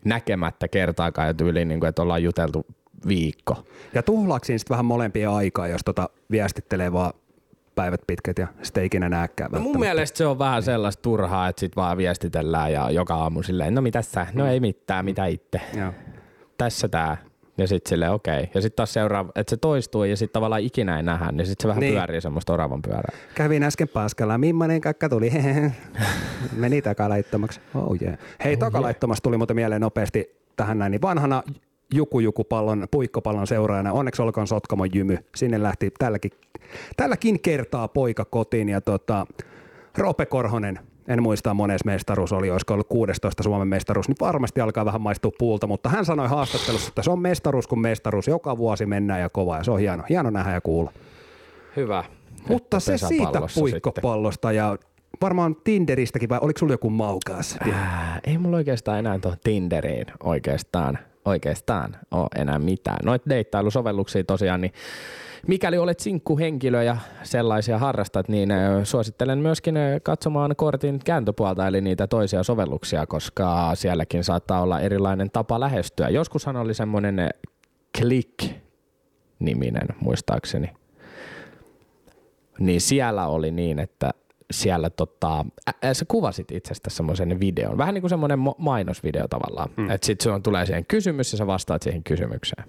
Näkemättä kertaakaan ja tyyliin, niin kuin, että ollaan juteltu viikko. Ja tuhlaako siinä sitten vähän molempien aikaa, jos tota viestittelee vaan päivät pitkät ja sitten ei ikinä näkään No mun mielestä se on vähän sellaista turhaa, että sit vaan viestitellään ja joka aamu silleen, no mitä sä? No ei mitään, mitä itse. Joo. Tässä tää. Ja sitten silleen okei. Okay. Ja sitten taas seuraava, että se toistuu ja sitten tavallaan ikinä ei nähdä, niin sitten se vähän Niin. niin. pyörii semmoista oravan pyörää. Kävin äsken paskalla, millainen kakka tuli? Meni takalaittomaksi. Oh yeah. Hei, takalaittomasta tuli muuten mieleen nopeasti tähän näin, niin vanhana Juku-Juku-pallon, puikkopallon seuraajana, onneksi olkoon Sotkamon jymy. Sinne lähti tälläkin, tälläkin kertaa poika kotiin ja tota, Rope Korhonen, en muista mones mestaruus oli, olisiko ollut 16 Suomen mestaruus, niin varmasti alkaa vähän maistua puulta, mutta hän sanoi haastattelussa, että se on mestaruus kuin mestaruus, joka vuosi mennään ja kovaa ja se on hieno, hieno nähdä ja kuulla. Hyvä. Mutta se siitä puikkopallosta ja varmaan Tinderistäkin vai oliko sulla joku maukas? Ää, ei mulla oikeastaan enää tuohon Tinderiin oikeastaan, oikeastaan ole enää mitään. Noita deittailusovelluksia tosiaan, niin mikäli olet sinkkuhenkilö ja sellaisia harrastat, niin suosittelen myöskin katsomaan kortin kääntöpuolta, eli niitä toisia sovelluksia, koska sielläkin saattaa olla erilainen tapa lähestyä. Joskushan oli semmoinen Click-niminen, muistaakseni. Niin siellä oli niin, että siellä tota, ä, sä kuvasit itsestä semmoisen videon, vähän niin kuin semmoinen mo- mainosvideo tavallaan, mm. että sit sun tulee siihen kysymys ja sä vastaat siihen kysymykseen.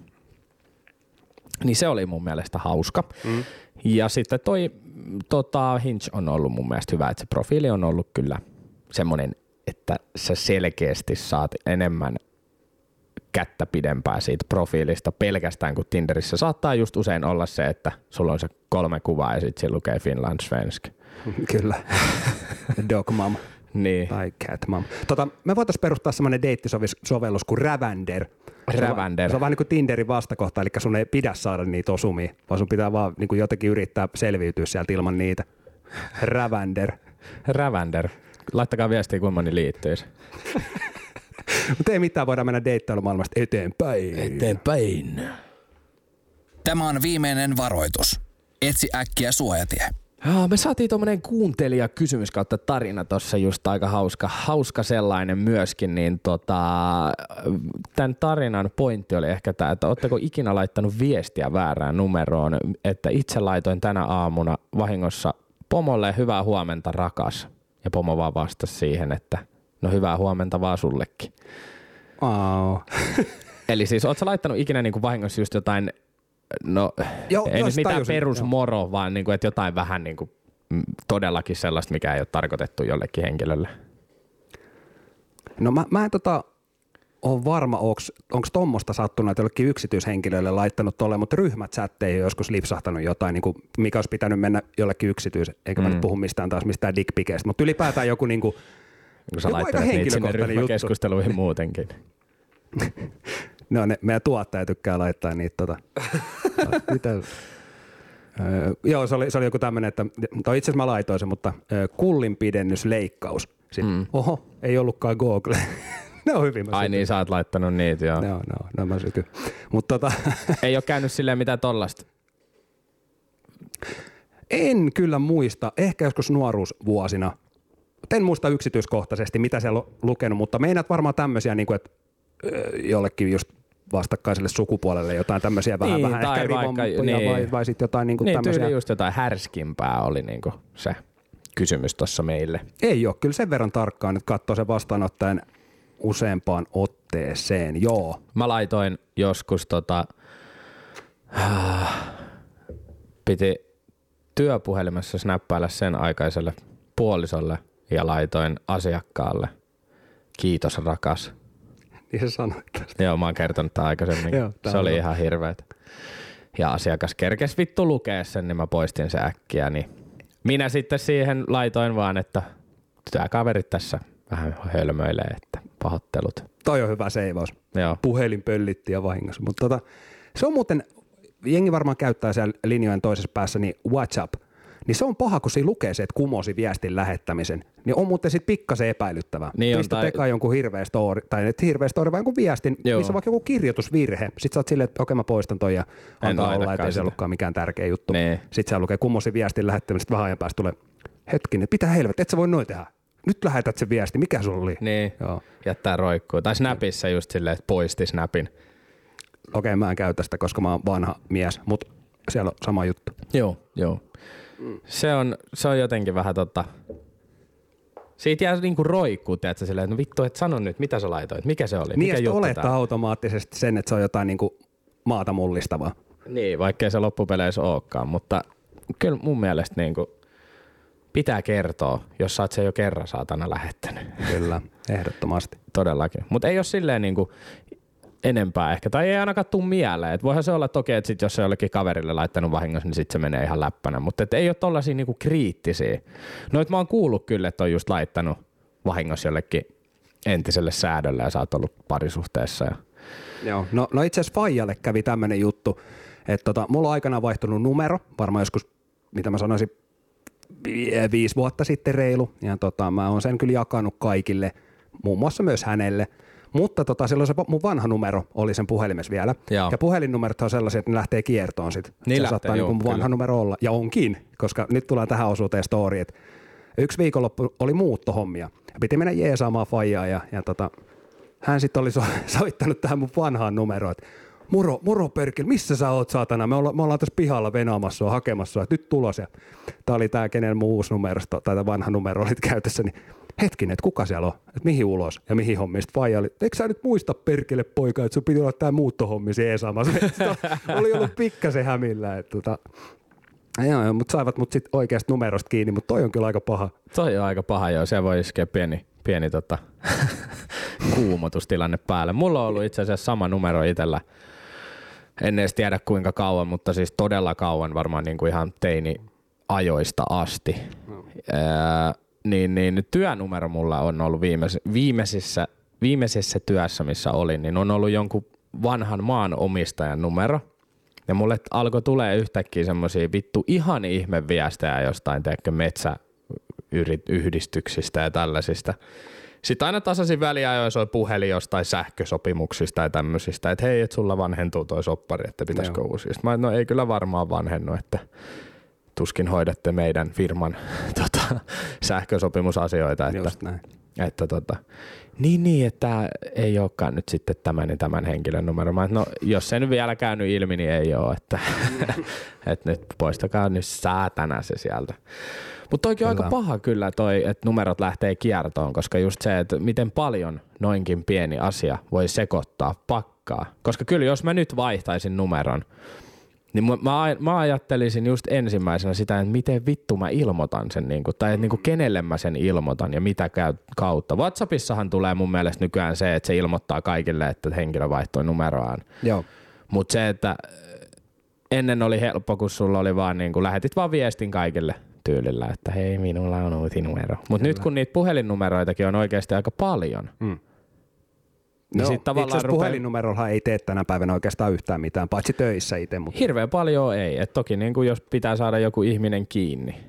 Niin se oli mun mielestä hauska. Mm. Ja sitten toi tota, Hinge on ollut mun mielestä hyvä, että se profiili on ollut kyllä semmoinen, että sä selkeästi saat enemmän kättä pidempää siitä profiilista pelkästään kuin Tinderissä. Saattaa just usein olla se, että sulla on se kolme kuvaa ja sitten lukee Finland Svensk. Kyllä. Dog mom Niin. tai cat mom. Tota, me voitaisiin perustaa semmoinen deittisovellus kuin Ravander. Se on- Ravander. Se on vähän niin kuin Tinderin vastakohta, eli sun ei pidä saada niitä osumia, vaan sun pitää vaan niin kuin jotenkin yrittää selviytyä sieltä ilman niitä. Ravander. Ravander. Laittakaa viestiä, kuinka moni liittyisi. Mutta ei mitään, voidaan mennä deittailumaailmasta eteenpäin. Eteenpäin. Tämä on viimeinen varoitus. Etsi äkkiä suojatie. Joo, me saatiin tuommoinen kuuntelija kysymys kautta tarina tuossa just aika hauska, hauska sellainen myöskin, niin tota, tämän tarinan pointti oli ehkä tämä, että oletteko ikinä laittanut viestiä väärään numeroon, että itse laitoin tänä aamuna vahingossa pomolle hyvää huomenta rakas, ja pomo vaan vastasi siihen, että no hyvää huomenta vaan sullekin. Oh. Eli siis ootko laittanut ikinä niinku vahingossa just jotain No Joo, ei nyt mitään tajusin, perusmoro, vaan niinku, että jotain vähän niinku, mm, todellakin sellaista, mikä ei ole tarkoitettu jollekin henkilölle. No mä, mä en tota, ole varma, onko tuommoista sattunut, että jollekin yksityishenkilöille laittanut tolle, mutta ryhmächatteihin joskus lipsahtanut jotain, niin kuin, mikä olisi pitänyt mennä jollekin yksityis, eikä mm. mä nyt puhu mistään taas mistään dickpikeistä, mutta ylipäätään joku niin kuin, Kun sä Joku aika niitä sinne henkilökohtainen juttu. ryhmäkeskusteluihin muutenkin. No ne, meidän tuottaja tykkää laittaa niitä tota. Mitä? Öö, joo, se oli, se oli joku tämmöinen, että itse asiassa mä laitoin sen, mutta öö, kullinpidennysleikkaus. Sitten, mm. oho, ei ollutkaan Google. ne on hyvin. Ai sytyn. niin, sä oot laittanut niitä, joo. Joo, no, no mä sytyn. Mutta tota, Ei ole käynyt silleen mitään tollasta. en kyllä muista, ehkä joskus nuoruusvuosina. En muista yksityiskohtaisesti, mitä siellä on lukenut, mutta meinaat varmaan tämmöisiä, niin kuin, että jollekin just vastakkaiselle sukupuolelle jotain tämmöisiä vähän, Niin, vähän tai ehkä vaikka- niin. vai, vai sitten jotain niin kuin Niin, tämmöisiä. just jotain härskimpää oli niinku se kysymys tuossa meille. Ei ole, kyllä sen verran tarkkaan nyt katsoo sen vastaanottajan useampaan otteeseen, joo. Mä laitoin joskus tota, piti työpuhelimessa snappailla sen aikaiselle puolisolle ja laitoin asiakkaalle kiitos rakas. Niin se sanoi tästä. Joo, mä oon kertonut tämän aikaisemmin. Joo, tää se on oli hyvä. ihan hirveet. Ja asiakas kerkes vittu lukea sen, niin mä poistin sen äkkiä. Niin minä sitten siihen laitoin vaan, että tämä kaverit tässä vähän hölmöilee, että pahoittelut. Toi on hyvä seivaus. Joo. Puhelin pöllitti ja vahingossa. Mutta tota, se on muuten, jengi varmaan käyttää siellä linjojen toisessa päässä, niin WhatsApp. Niin se on paha, kun se lukee se, että kumosi viestin lähettämisen. Niin on muuten sitten pikkasen epäilyttävää. Niin on, Pistä tai- Pekka jonkun hirveä story, tai et hirveä story, vaan jonkun viestin, Joo. missä on vaikka joku kirjoitusvirhe. Sitten sä oot silleen, että okei mä poistan ton ja antaa olla, ettei se ollutkaan mikään tärkeä juttu. Niin. Sitten se lukee kumosi viestin lähettämisestä vähän ajan päästä tulee, hetkinen, pitää helvet, et sä voi noin tehdä. Nyt lähetät se viesti, mikä sulla oli? Niin, Joo. jättää roikkuu. Tai Snapissa just silleen, että poisti Snapin. Okei, mä en käytä sitä, koska mä oon vanha mies, mutta siellä on sama juttu. Joo, joo. Se on, se on jotenkin vähän tota... Siitä jää niinku roikkuu, tiedätkö, silleen, että no vittu, et sano nyt, mitä sä laitoit, mikä se oli, Niin, mikä juttu olettaa automaattisesti sen, että se on jotain niin kuin maata mullistavaa. Niin, vaikkei se loppupeleissä olekaan, mutta kyllä mun mielestä niinku pitää kertoa, jos sä oot se jo kerran saatana lähettänyt. Kyllä, ehdottomasti. Todellakin. Mutta ei ole silleen niinku enempää ehkä, tai ei ainakaan tuu mieleen. Et voihan se olla toki, että sit jos se jollekin kaverille laittanut vahingossa, niin sit se menee ihan läppänä. Mutta ei ole tollasia niinku kriittisiä. Noit mä oon kuullut kyllä, että on just laittanut vahingossa jollekin entiselle säädölle ja sä oot ollut parisuhteessa. Ja... Joo. No, no itse asiassa Faijalle kävi tämmöinen juttu, että tota, mulla on aikanaan vaihtunut numero, varmaan joskus, mitä mä sanoisin, vi- viisi vuotta sitten reilu, ja tota, mä oon sen kyllä jakanut kaikille, muun muassa myös hänelle. Mutta tota, silloin se mun vanha numero oli sen puhelimessa vielä. Joo. Ja puhelinnumerot on sellaisia, että ne lähtee kiertoon sit. Niin se lähtee, saattaa joo, niin mun vanha kyllä. numero olla. Ja onkin, koska nyt tullaan tähän osuuteen story, että yksi viikonloppu oli muuttohommia. Piti mennä jeesaamaan faijaa ja, ja tota, hän sitten oli so, soittanut tähän mun vanhaan numeroon, että moro, moro Perkil, missä sä oot saatana? Me, olla, me ollaan tässä pihalla venaamassa sua, hakemassa sua, nyt tulos. Ja tää oli tää, kenen mun uusi numero, tai tää vanha numero oli käytössä, niin hetkinen, että kuka siellä on, että mihin ulos ja mihin hommiin. Sitten faija oli, eikö sä nyt muista Perkille poika, että sun piti olla tää muuttohommi jeesaamassa. Sitten oli ollut pikkasen hämillä, että tota, Joo, joo, mutta saivat mut sit oikeasta numerosta kiinni, mutta toi on kyllä aika paha. Toi on aika paha joo, se voi iskeä pieni, pieni tota, kuumotustilanne päälle. Mulla on ollut itse asiassa sama numero itsellä. En edes tiedä kuinka kauan, mutta siis todella kauan, varmaan niin kuin ihan teini ajoista asti. Ää, niin, niin työnumero mulla on ollut viimeis, viimeisissä, viimeisessä työssä, missä olin, niin on ollut jonkun vanhan maanomistajan numero. Ja mulle alkoi tulee yhtäkkiä semmosia vittu ihan ihme viestejä jostain, teekö metsäyhdistyksistä ja tällaisista. Sitten aina tasaisin väliajoin soi puhelin jostain sähkösopimuksista ja tämmöisistä, että hei, että sulla vanhentuu toi soppari, että pitäisikö Joo. uusia. Sitten mä, no ei kyllä varmaan vanhennu, että tuskin hoidatte meidän firman tota, sähkösopimusasioita, että, Just näin. että tota, niin, niin, että tää ei olekaan nyt sitten tämän ja tämän henkilön numero. Mä, no, jos se nyt vielä käynyt ilmi, niin ei ole, että, että nyt poistakaa nyt saatana se sieltä. Mutta toikin on aika paha kyllä toi, että numerot lähtee kiertoon, koska just se, että miten paljon noinkin pieni asia voi sekoittaa pakkaa. Koska kyllä jos mä nyt vaihtaisin numeron, Niin mä, mä, aj- mä ajattelisin just ensimmäisenä sitä, että miten vittu mä ilmoitan sen, niin kuin, tai että niin kuin kenelle mä sen ilmoitan ja mitä käy kautta. WhatsAppissahan tulee mun mielestä nykyään se, että se ilmoittaa kaikille, että henkilö vaihtoi numeroaan. Joo. Mutta se, että ennen oli helppo, kun sulla oli vaan niin kuin, lähetit vaan viestin kaikille tyylillä, että hei, minulla on uusi numero. Mutta nyt kun niitä puhelinnumeroitakin on oikeasti aika paljon, Mm. Niin No, sit tavallaan itse asiassa rupeaa- puhelinnumerolla ei tee tänä päivänä oikeastaan yhtään mitään, paitsi töissä itse. Mutta... hirveän paljon ei. Et toki niin kuin jos pitää saada joku ihminen kiinni,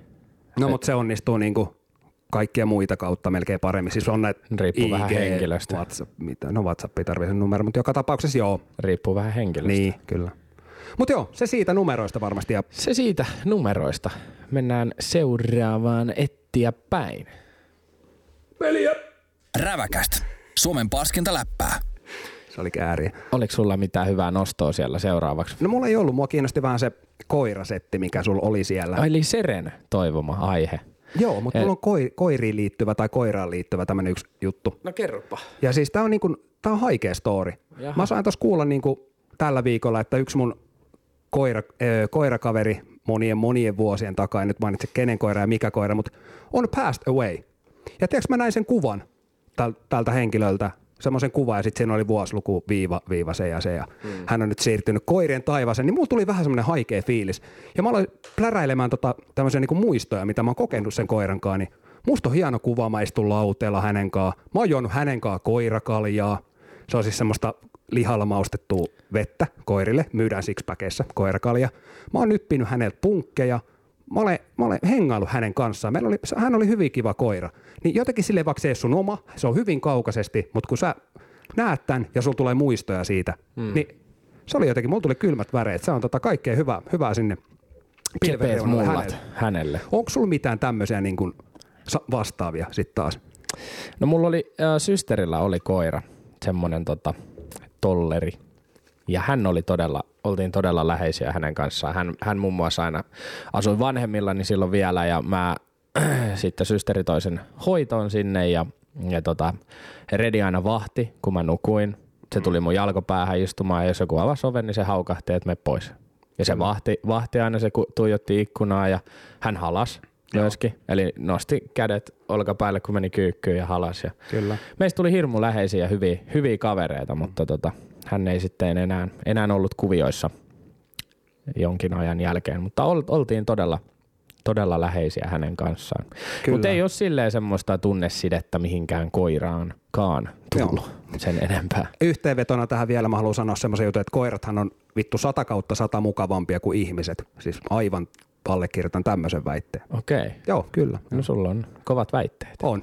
No, mutta se onnistuu niinku kaikkia muita kautta melkein paremmin. Siis on näitä Riippuu vähän henkilöstä. WhatsApp, mitä, no WhatsApp ei tarvitse sen numero, mutta joka tapauksessa joo. riippuu vähän henkilöstä. Niin, kyllä. Mutta joo, se siitä numeroista varmasti. Ja Se siitä numeroista. Mennään seuraavaan ettiä päin. Räväkästä. Suomen paskinta läppää. se oli kääriä. Oliko sulla mitään hyvää nostoa siellä seuraavaksi? No mulla ei ollut, mua kiinnosti vähän se koirasetti, mikä sulla oli siellä. Eli Seren toivoma aihe. Joo, mutta Eh. mulla on koi, koiriin liittyvä tai koiraan liittyvä tämmönen yksi juttu. No kerropa. Ja siis tää on niinku, tää on haikea story. Jaha. Mä sain tuossa kuulla niinku tällä viikolla, että yksi mun koira, ö, koirakaveri monien monien vuosien takaa, en nyt mainitse kenen koira ja mikä koira, mutta on passed away. Ja tiedätkö, mä näin sen kuvan tältä henkilöltä, semmoisen kuvan ja sitten siinä oli vuosiluku viiva, viiva se ja se ja mm. hän on nyt siirtynyt koirien taivaaseen, niin mulla tuli vähän semmoinen haikea fiilis. Ja mä aloin pläräilemään tota, tämmöisiä niinku muistoja, mitä mä oon kokenut sen koiran kanssa, niin musta on hieno kuva, mä istun lauteella hänen kanssa. Mä oon juonut hänen kanssa koirakaljaa. Se on siis semmoista lihalla maustettua vettä koirille, myydään sixpackeissa koirakalja. Mä oon nyppinyt häneltä punkkeja, mä olen, mä olen hengaillut hänen kanssaan. Meillä oli, hän oli hyvin kiva koira. Niin jotenkin sille vaikka se ei sun oma, se on hyvin kaukaisesti, mutta kun sä näet tämän ja sulla tulee muistoja siitä, mm. niin se oli jotenkin, mulla tuli kylmät väreet. Se on tota kaikkea hyvää, hyvää sinne pilvenreunalle mullat hänelle. hänelle. Onko sulla mitään tämmöisiä niin kuin vastaavia sitten taas? No mulla oli, äh, systerillä oli koira, semmonen tota, tolleri. Ja hän oli todella, oltiin todella läheisiä hänen kanssaan. Hän, hän muun muassa aina asui vanhemmillani silloin vielä ja mä sitten systeri toisen hoitoon sinne ja, ja tota, Redi aina vahti, kun mä nukuin. Se tuli mun jalkopäähän istumaan ja jos joku avasi oven, niin se haukahti, että me pois. Ja se vahti, vahti aina, se tuijotti ikkunaa ja hän halas myöskin. Eli nosti kädet olkapäälle, kun meni kyykkyyn ja halas. Ja Kyllä. Meistä tuli hirmu läheisiä ja hyviä, hyviä kavereita, mutta tota, hän ei sitten enää, enää ollut kuvioissa jonkin ajan jälkeen, mutta ol, oltiin todella, todella läheisiä hänen kanssaan. Mutta ei ole silleen semmoista tunnesidettä mihinkään koiraankaan tullut sen enempää. Yhteenvetona tähän vielä mä haluan sanoa semmoisen jutun, että koirathan on vittu sata kautta sata mukavampia kuin ihmiset. Siis aivan allekirjoitan tämmöisen väitteen. Okei. Okay. Joo, kyllä. No sulla on kovat väitteet. On.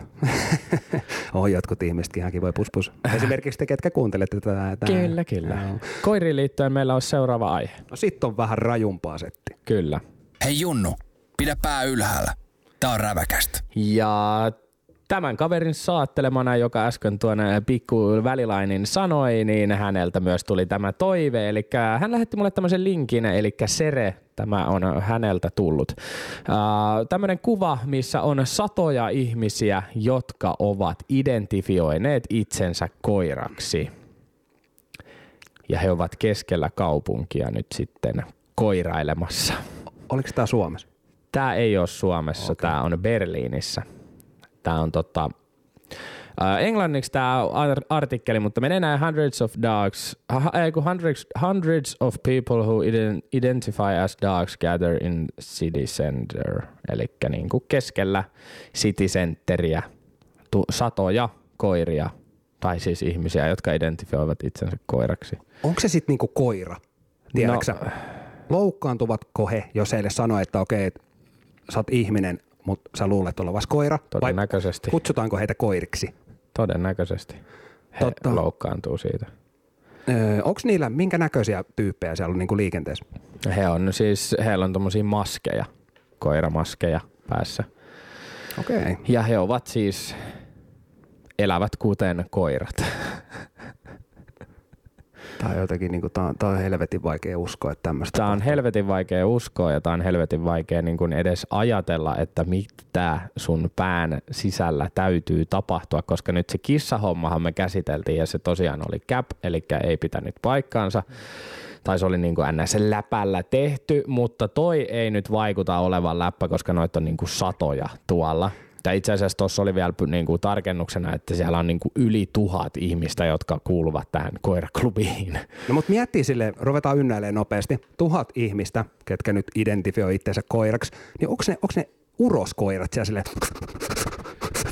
on jotkut ihmisetkin ihan kivoja puspus. Esimerkiksi te, ketkä kuuntelette tätä. tätä. Kyllä, kyllä. Joo. Koiriin liittyen meillä on seuraava aihe. No sit on vähän rajumpaa setti. Kyllä. Hei Junnu, pidä pää ylhäällä. Tää on räväkästä. Ja tämän kaverin saattelemana, joka äsken tuonne pikku välilainin sanoi, niin häneltä myös tuli tämä toive. Eli hän lähetti mulle tämmöisen linkin, eli Sere, tämä on häneltä tullut. Uh, tämmöinen kuva, missä on satoja ihmisiä, jotka ovat identifioineet itsensä koiraksi. Ja he ovat keskellä kaupunkia nyt sitten koirailemassa. Oliko tämä Suomessa? Tämä ei ole Suomessa, okay. tämä on Berliinissä. Tämä on tota, englanniksi tämä artikkeli, mutta menee näin hundreds of dogs, ei, kun hundreds, hundreds of people who ident- identify as dogs gather in city center. Eli niin kuin keskellä city centeriä tu, satoja koiria, tai siis ihmisiä, jotka identifioivat itsensä koiraksi. Onko se sitten niinku koira? Tiedätkö No. Loukkaantuvatko he, jos heille sanoo, että okei, et sä oot ihminen, mutta sä luulet olevasi koira? Vai Todennäköisesti. kutsutaanko heitä koiriksi? Todennäköisesti. He Totta. loukkaantuu siitä. Öö, Onko niillä minkä näköisiä tyyppejä siellä on niinku liikenteessä? He on siis, heillä on tommosia maskeja, koiramaskeja päässä. Okei. Okay. Ja he ovat siis, elävät kuten koirat. Tää on jotenkin, niin kuin, tää, on, tää on helvetin vaikea uskoa, että tämmöistä Tämä on helvetin vaikea uskoa ja tämä on helvetin vaikea niin kuin edes ajatella, että mitä sun pään sisällä täytyy tapahtua, koska nyt se kissahommahan me käsiteltiin ja se tosiaan oli cap, eli ei pitänyt paikkaansa. Tai se oli niin kuin ns. läpällä tehty, mutta toi ei nyt vaikuta olevan läppä, koska noita on niin kuin satoja tuolla. Ja itse asiassa tuossa oli vielä niin kuin tarkennuksena, että siellä on niin kuin yli tuhat ihmistä, jotka kuuluvat tähän koiraklubiin. No mutta miettii sille, ruvetaan ynnäilemään nopeasti. Tuhat ihmistä, ketkä nyt identifioi itseensä koiraksi, niin onko ne, ne uroskoirat siellä sille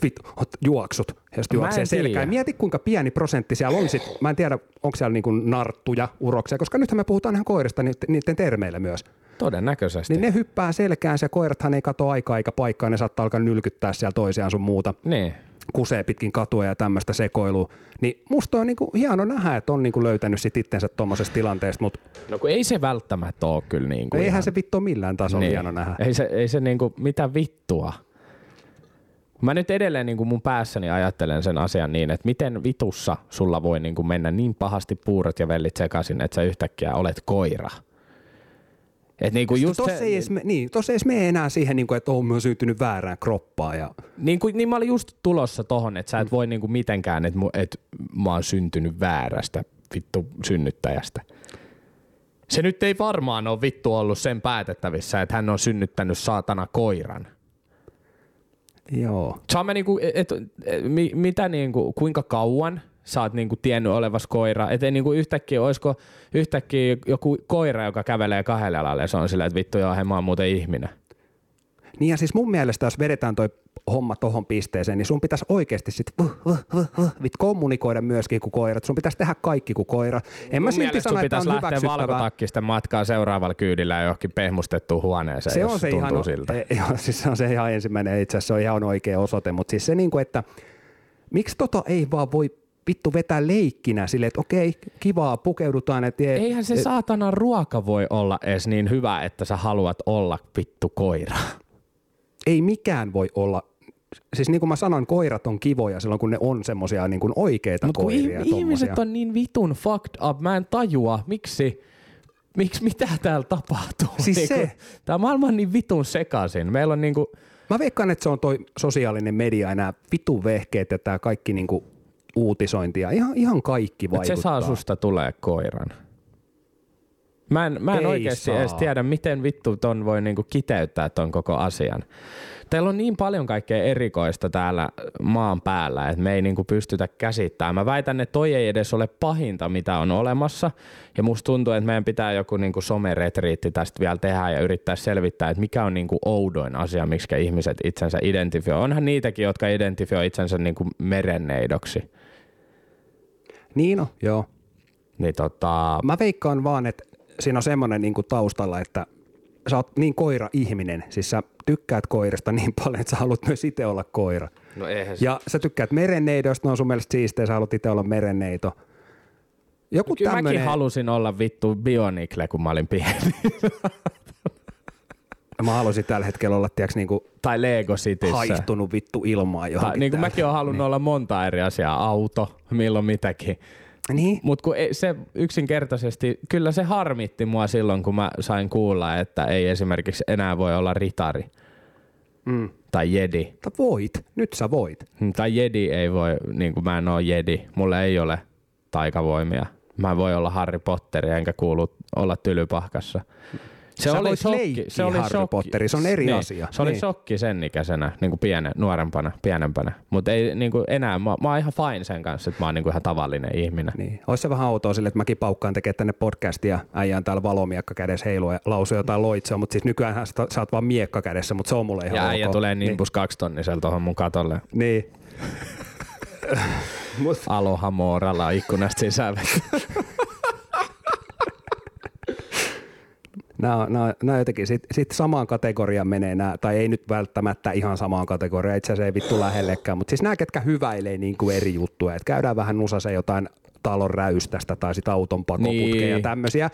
vittu, juoksut, jos juoksee selkään. Mieti kuinka pieni prosentti siellä on sit. Mä en tiedä, onko siellä niinku narttuja, uroksia, koska nythän me puhutaan ihan koirista niiden termeillä myös. Todennäköisesti. Niin ne hyppää selkään, se koirathan ei kato aikaa eikä paikkaa, ne saattaa alkaa nylkyttää siellä toisiaan sun muuta niin. kusee pitkin katua ja tämmöistä sekoilua. Niin musta on niinku hieno nähdä, että on niinku löytänyt sit itsensä tuommoisesta tilanteesta, mutta No kun ei se välttämättä ole kyllä niin kuin eihän ihan- se vittu millään tasolla niin. hieno nähdä. Ei se, ei se niinku, mitä vittua. Mä nyt edelleen niin kuin mun päässäni ajattelen sen asian niin, että miten vitussa sulla voi niin kuin mennä niin pahasti puurot ja vellit sekaisin, että sä yhtäkkiä olet koira. Et niin kuin just Tuossa se, ei, edes, niin, tossa ei edes mene enää siihen, niin kuin, että mä oon syntynyt väärään kroppaan. Ja... niin, kuin, niin mä olin just tulossa tohon, että sä et voi niin kuin mitenkään, että, että mä oon syntynyt väärästä vittu synnyttäjästä. Se nyt ei varmaan ole vittu ollut sen päätettävissä, että hän on synnyttänyt saatana koiran. Joo. Saamme niinku, et, et, mi, mitä niinku, kuinka kauan sä oot niinku tiennyt olevas koira, et ei niinku yhtäkkiä, olisiko yhtäkkiä joku koira, joka kävelee kahdelle alalle, se on silleen, että vittu joo, he mä oon muuten ihminen. Niin ja siis mun mielestä, jos vedetään toi homma tohon pisteeseen, niin sun pitäisi oikeasti sit uh, uh, uh, uh, vit kommunikoida myöskin kuin koirat. Sun pitäisi tehdä kaikki kuin koira. En mä Mun silti sano, sun että on lähteä valkotakkisten matkaa seuraavalla kyydillä ja johonkin pehmustettuun huoneeseen, Se on se tuntuu ihan, siltä. e, joo, siis se on se ihan ensimmäinen, itse asiassa se on ihan oikea osoite, mutta siis se niinku, että miksi tota ei vaan voi vittu vetää leikkinä silleen, että okei, kivaa, pukeudutaan. Et, Eihän se saatana ruoka voi olla edes niin hyvä, että sä haluat olla vittu koira. ei mikään voi olla, siis niin kuin mä sanoin, koirat on kivoja silloin, kun ne on semmoisia niin kuin oikeita Mutta kun koiria. ih- ihmiset on niin vitun fucked up, mä en tajua, miksi, miksi mitä täällä tapahtuu. Siis se. Tämä maailma on niin vitun sekaisin. Meillä on niinku, Mä veikkaan, että se on toi sosiaalinen media ja nämä vitun vehkeet ja tämä kaikki niin kuin uutisointi ja ihan, ihan kaikki vaikuttaa. se saa susta tulee koiran. Mä en, mä en Ei oikeasti saa. edes tiedä, miten vittu ton voi niinku kiteyttää ton koko asian. Teillä on niin paljon kaikkea erikoista täällä maan päällä, että me ei niinku pystytä käsittämään. Mä väitän, että toi ei edes ole pahinta, mitä on olemassa. Ja musta tuntuu, että meidän pitää joku niinku someretriitti tästä vielä tehdä ja yrittää selvittää, että mikä on niinku oudoin asia, miksi ihmiset itsensä identifioi. Onhan niitäkin, jotka identifioi itsensä niinku merenneidoksi. Niin no, joo. Niin tota, Mä veikkaan vaan, että siinä on semmoinen niin kuin taustalla, että sä oot niin koira-ihminen, siis sä tykkäät koirasta niin paljon, että sä haluat myös itse olla koira. no eihän se Ja sä tykkäät merenneidoista, ne on sun mielestä siistejä, sä haluat itse olla merenneito. Joku Kyllä tämmönen, mäkin halusin olla vittu bionikle, kun mä olin pieni. mä haluaisin tällä hetkellä olla tiiäks, niin kuin tai Lego Cityssä. haihtunut vittu ilmaa johonkin. Tai, niin kuin mäkin olen halunnut olla monta eri asiaa, auto, milloin mitäkin. Niin, Mutta se yksinkertaisesti, kyllä se harmitti mua silloin, kun mä sain kuulla, että ei esimerkiksi enää voi olla ritari mm. tai jedi. Mutta voit, nyt sä voit. Mm, Tai jedi ei voi, niin kuin mä en ole jedi, mulla ei ole taikavoimia. Mä voi olla Harry Potteri enkä kuulu olla tylypahkassa. Se Sä oli voit shokki. Se oli Harry shokki. Potteri, se on eri niin, asia. Se oli Niin. shokki sen ikäisenä, niin kuin pienen, nuorempana, pienempänä. Mutta ei niin kuin enää, mä, mä oon ihan fine sen kanssa, että mä oon niin kuin ihan tavallinen ihminen. Niin. Olisi se vähän outoa sille, että mäkin paukkaan tekemään tänne podcastia, äijään täällä valomiekka kädessä heilua ja lausuu jotain loitsoa, mutta siis nykyään sä, sä oot vaan miekka kädessä, mutta se on mulle ihan Ja ok. äijä tulee nimbus kaksi tonnisella tuohon mun katolle. Niin. Mut, Aloha Mooralla ikkunasta sisään. nämä, nämä, nämä jotenkin, sit, sit samaan kategoriaan menee nämä, tai ei nyt välttämättä ihan samaan kategoriaan, itse asiassa ei vittu lähellekään, mutta siis nämä, ketkä hyväilee niin kuin eri juttuja, että käydään vähän nusase jotain talon räystästä tai sitä auton pakoputkeja Niin. ja tämmöisiä.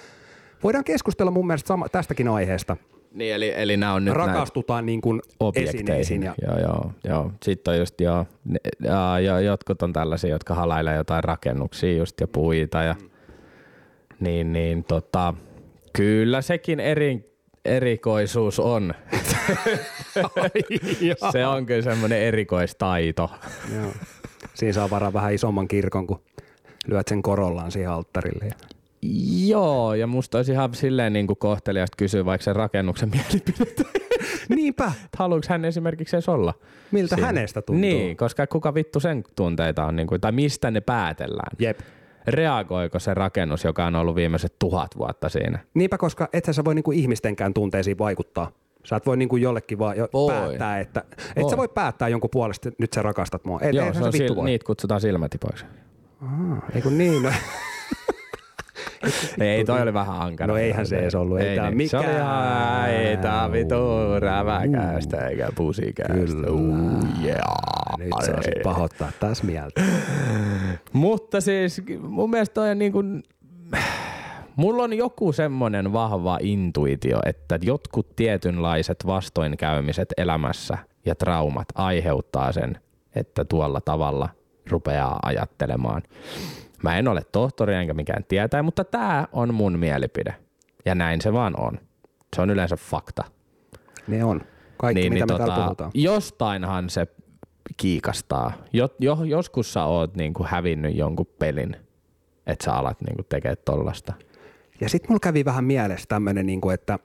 Voidaan keskustella mun mielestä sama, tästäkin aiheesta. niin, eli, eli nämä on nyt Rakastutaan niin kuin esineisiin. Ja, Joo, joo, joo. Sitten on just joo, ne, ja, ja jotkut on tällaisia, jotka halailee jotain rakennuksia just ja puita ja niin, niin tota, kyllä sekin eri, erikoisuus on. se on kyllä semmoinen erikoistaito. Joo. Siinä saa varaa vähän isomman kirkon, kun lyöt sen korollaan siihen alttarille. Joo, ja musta olisi ihan silleen niin kuin kohteliasta kysyä vaikka sen rakennuksen mielipidettä. Niinpä. Haluatko hän esimerkiksi edes olla? Miltä siinä? hänestä tuntuu? Niin, koska kuka vittu sen tunteita on, niin kuin, tai mistä ne päätellään. Jep. Reagoiko se rakennus, joka on ollut viimeiset tuhat vuotta siinä? Niinpä, koska ethän sä voi niinku ihmistenkään tunteisiin vaikuttaa. Sä et voi niinku jollekin vaan jo Voi. päättää, että... Et Voi. sä voi päättää jonkun puolesta, että nyt sä rakastat mua. Et, Joo, se on vittu sil- voi. niitä kutsutaan silmätipoiksi. Aa, ei kun niin. No. Ei, toi oli vähän ankara. No eihän se edes ollut, ei tää niin. Se oli mikään. ihan, ei tää vitu räväkästä eikä pusikästä. Kyllä. Uh, yeah. Nyt saa sit pahoittaa taas mieltä. Mutta siis mun mielestä toi on niin kuin, mulla on joku semmonen vahva intuitio, että jotkut tietynlaiset vastoinkäymiset elämässä ja traumat aiheuttaa sen, että tuolla tavalla rupeaa ajattelemaan. Mä en ole tohtori enkä mikään tietää, mutta tämä on mun mielipide. Ja näin se vaan on. Se on yleensä fakta. Ne on. Kaikki, niin, mitä niin, me täällä puhutaan. Jostainhan se kiikastaa. Jo, jo, joskus sä oot niinku hävinnyt jonkun pelin, että sä alat niinku tekemään tollasta. Ja sitten mulla kävi vähän mielessä tämmöinen, niinku, että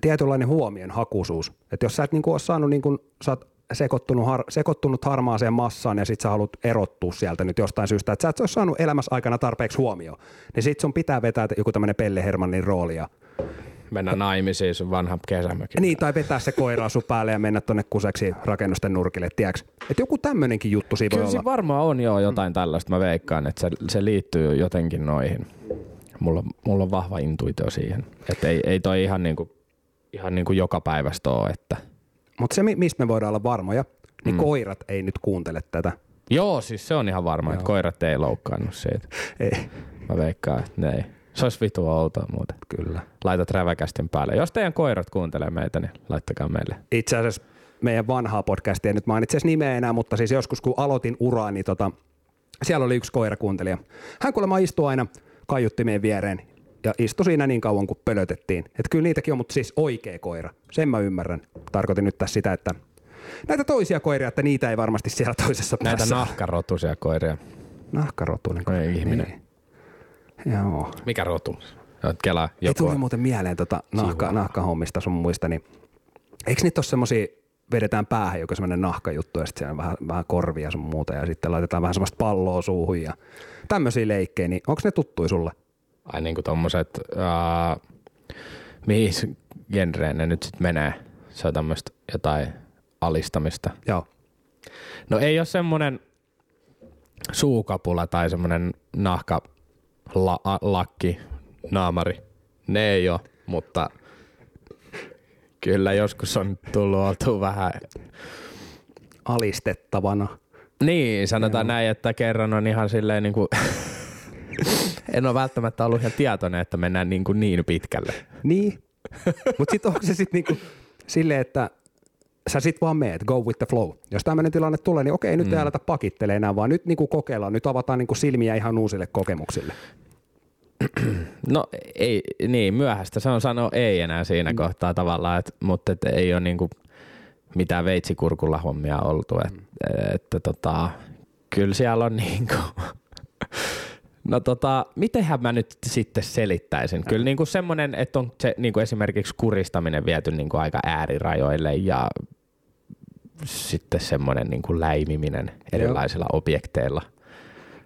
tietynlainen huomion hakuisuus. Että jos sä et niinku ole saanut, niinku, sä oot sekoittunut, har, sekoittunut harmaaseen massaan ja sit sä haluat erottua sieltä nyt jostain syystä, että sä et ole saanut elämässä aikana tarpeeksi huomioon, niin sit sun pitää vetää joku tämmöinen Pelle Hermannin rooli ja Mennä naimisiin sun vanha kesämökin. Niin, tai vetää se koira sun päälle ja mennä tonne kuseksi rakennusten nurkille, tiedäks? Että joku tämmöinenkin juttu siinä voi Kyllä olla. siinä varmaan on jo jotain tällaista, mä veikkaan, että se, se liittyy jotenkin noihin. Mulla, mulla on vahva intuitio siihen. Että ei, ei toi ihan niinku, ihan niinku joka päivästä ole, että Mutta se, mi- mistä me voidaan olla varmoja, niin mm. koirat ei nyt kuuntele tätä. Joo, siis se on ihan varma, että koirat ei loukkaannut siitä. Ei, Mä veikkaan, että ne ei. Se olisi vitu outoa muuten. kyllä. Laitat räväkästin päälle. Jos teidän koirat kuuntelee meitä, niin laittakaa meille. Itse asiassa meidän vanhaa podcastia, en nyt mainitse nimeä enää, mutta siis joskus kun aloitin uraa, niin tota, siellä oli yksi koirakuuntelija. Hän kuulemma istui aina kaiuttimeen viereen ja istui siinä niin kauan kuin pölötettiin. Että kyllä niitäkin on, mutta siis oikea koira. Sen mä ymmärrän. Tarkoitin nyt tässä sitä, että näitä toisia koiria, että niitä ei varmasti siellä toisessa Näitä päässä. nahkarotuisia koiria. Nahkarotuinen. Ei ihminen. Niin. Joo. Mikä rotu? Kela, Ei joku tuli muuten mieleen tota nahka, nahkahommista sun muista, niin eikö niitä ole semmosia, vedetään päähän joku semmoinen nahkajuttu ja sitten vähän, vähän korvia sun muuta ja sitten laitetaan vähän semmoista palloa suuhun ja tämmöisiä leikkejä, niin onko ne tuttui sulle? Ai niinku tommoset, uh, mihin genreen ne nyt sit menee? Se on tämmöistä jotain alistamista. Joo. No ei ole semmonen suukapula tai semmonen nahka la, a, lakki, naamari. Ne ei ole, mutta kyllä joskus on tullut oltu vähän Alistettavana. Niin, sanotaan näin, että kerran on ihan silleen niin kuin, en ole välttämättä ollut ihan tietoinen, että mennään niin, kuin niin pitkälle. Niin. Mutta sitten onko se sitten niinku silleen, että sä sit vaan meet, go with the flow. Jos tämmöinen tilanne tulee, niin okei, nyt mm. ei aleta pakittele enää, vaan nyt niinku kokeillaan, nyt avataan niinku silmiä ihan uusille kokemuksille. No ei, niin, myöhäistä se on sanoa ei enää siinä mm. kohtaa tavallaan, et, mutta et ei ole niin kuin mitään veitsikurkulla hommia oltu. Et, mm. että tota, kyllä siellä on niin kuin, No tota, mitenhän mä nyt sitten selittäisin? Kyllä niin kuin semmoinen, että on se niin kuin esimerkiksi kuristaminen viety niin kuin aika äärirajoille ja sitten semmoinen niin kuin läimiminen erilaisilla objekteilla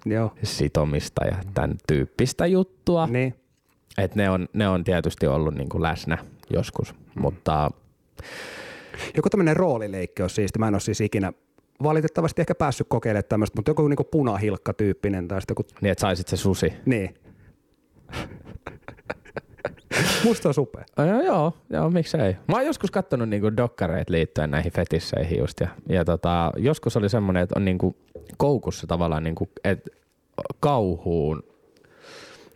Joo. sitomista ja tämän tyyppistä juttua. Niin. Et ne, on, ne on tietysti ollut niin kuin läsnä joskus, mm. mutta Joku tämmöinen roolileikki on siisti. Mä en ole siis ikinä valitettavasti ehkä päässyt kokeilemaan tämmöistä, mutta joku niinku punahilkka-tyyppinen tai sitten joku, niin, että saisit se susi. niin. Musta on supea. Oh, joo, joo, miksei. Mä oon joskus kattonut niinku dokkareita liittyen näihin fetisseihin just. Ja, ja tota, joskus oli semmoinen, että on niinku koukussa tavallaan, niinku, että kauhuun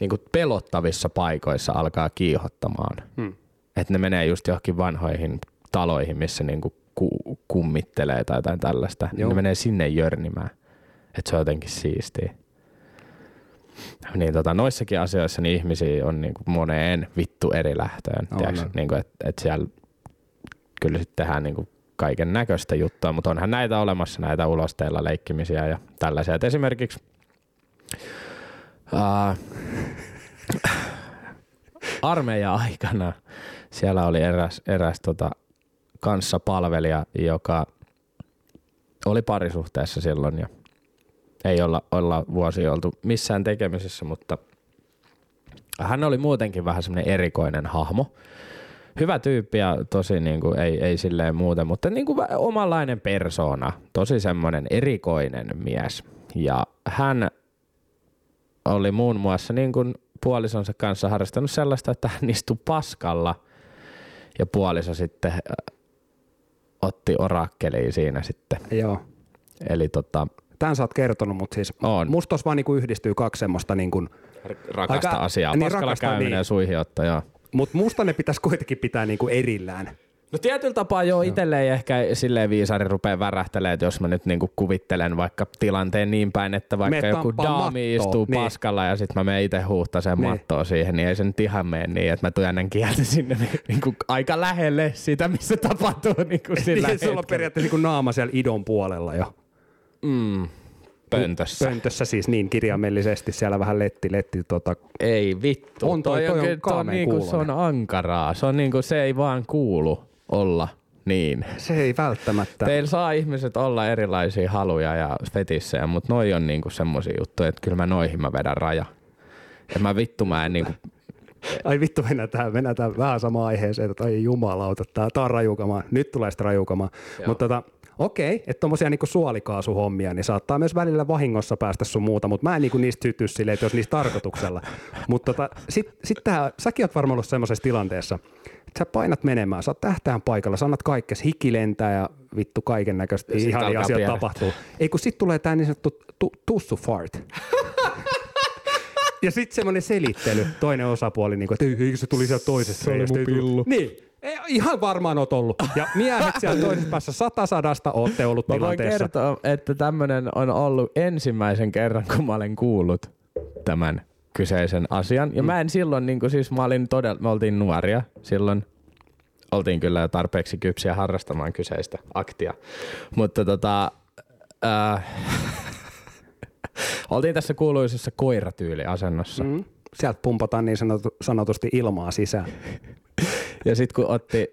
niinku pelottavissa paikoissa alkaa kiihottamaan. Hmm. Että ne menee just johonkin vanhoihin taloihin, missä niinku ku, kummittelee tai jotain tällaista. Niin Joo. ne menee sinne jörnimään. Että se on jotenkin siistiä. Niin tota, noissakin asioissa niin ihmisiä on niin kuin moneen vittu eri lähtöön. Tiedätkö? on. Niin kuin, että et siellä kyllä sitten tehdään niin kuin kaiken näköistä juttua, mutta onhan näitä olemassa, näitä ulosteilla leikkimisiä ja tällaisia. Et esimerkiksi uh, armeijan aikana siellä oli eräs, eräs tota, kanssapalvelija, joka oli parisuhteessa silloin ja ei olla, olla vuosia oltu missään tekemisissä, mutta hän oli muutenkin vähän semmoinen erikoinen hahmo. Hyvä tyyppi ja tosi niin kuin, ei, ei silleen muuten, mutta niin kuin omanlainen persona, tosi semmoinen erikoinen mies. Ja hän oli muun muassa niin kuin puolisonsa kanssa harrastanut sellaista, että hän istui paskalla ja puoliso sitten otti orakkeliin siinä sitten. Joo. Eli tota, Tämän sä oot kertonut, mutta siis On. musta tossa vaan niinku yhdistyy kaksi semmoista, niinku, rakasta Aika- asiaa. niin, Paskalla rakastaa, käyminen niin. ja suihinotto, joo. mutta musta ne pitäisi kuitenkin pitää niinku erillään. No tietyllä tapaa joo, itselleen ehkä silleen viisari rupeaa värähtelemään, että jos mä nyt niinku kuvittelen vaikka tilanteen niin päin, että vaikka Meet joku daami mattoa, istuu niin. paskalla ja sitten mä menen itse huuhtasen Niin. mattoa siihen, niin ei se nyt ihan mene niin, että mä työnnän kieltä sinne niinku aika lähelle sitä, missä tapahtuu niinku sillä Niin, sulla on periaatteessa niinku naama siellä idon puolella jo. Mm, pöntössä. Pöntössä siis niin kirjaimellisesti siellä vähän letti, letti tota, Ei vittu. On toi- toi on kyllä- toi kaameen niinku, se on ankaraa. Se, on niinku, se ei vaan kuulu olla niin. se ei välttämättä. Teillä saa ihmiset olla erilaisia haluja ja fetissejä, mutta noi on niinku semmosia juttuja, että kyllä mä noihin mä vedän raja. Ja mä vittu mä en niinku, Ai vittu, mennään tähän, mennään tähän vähän samaan aiheeseen, että ai jumalauta, tää, tää on rajukamaa. Nyt tulee sitä rajukamaa. Mutta tota, okei, että tommosia niinku suolikaasuhommia, niin saattaa myös välillä vahingossa päästä sun muuta, mutta mä en niinku niistä syty silleen, että jos niistä tarkoituksella. mutta tota, sit, sit tää, säkin oot varmaan ollut semmoisessa tilanteessa, sä painat menemään, sä oot tähtään paikalla, sä annat kaikkes, hiki lentää ja vittu kaiken näköistä ihania asioita pieni- tapahtuu. Ei kun sit tulee tää niin sanottu tu, tussu fart. Ja sitten semmoinen selittely, toinen osapuoli, niin kuin, että ei, eikö se tuli sieltä toisesta tullut. Niin, ei, ihan varmaan oot ollut. Ja miehet siellä toisessa päässä sata sadasta ootte ollut mä voin tilanteessa. kertoa, että tämmönen on ollut ensimmäisen kerran, kun mä olen kuullut tämän kyseisen asian. Ja mä en silloin, niinku, siis mä olin todella, me oltiin nuoria silloin, oltiin kyllä jo tarpeeksi kypsiä harrastamaan kyseistä aktia. Mutta tota, äh, oltiin tässä kuuluisessa koiratyyliasennossa. Mm. Sieltä pumpataan niin sanotu, sanotusti ilmaa sisään. Ja sitten kun otti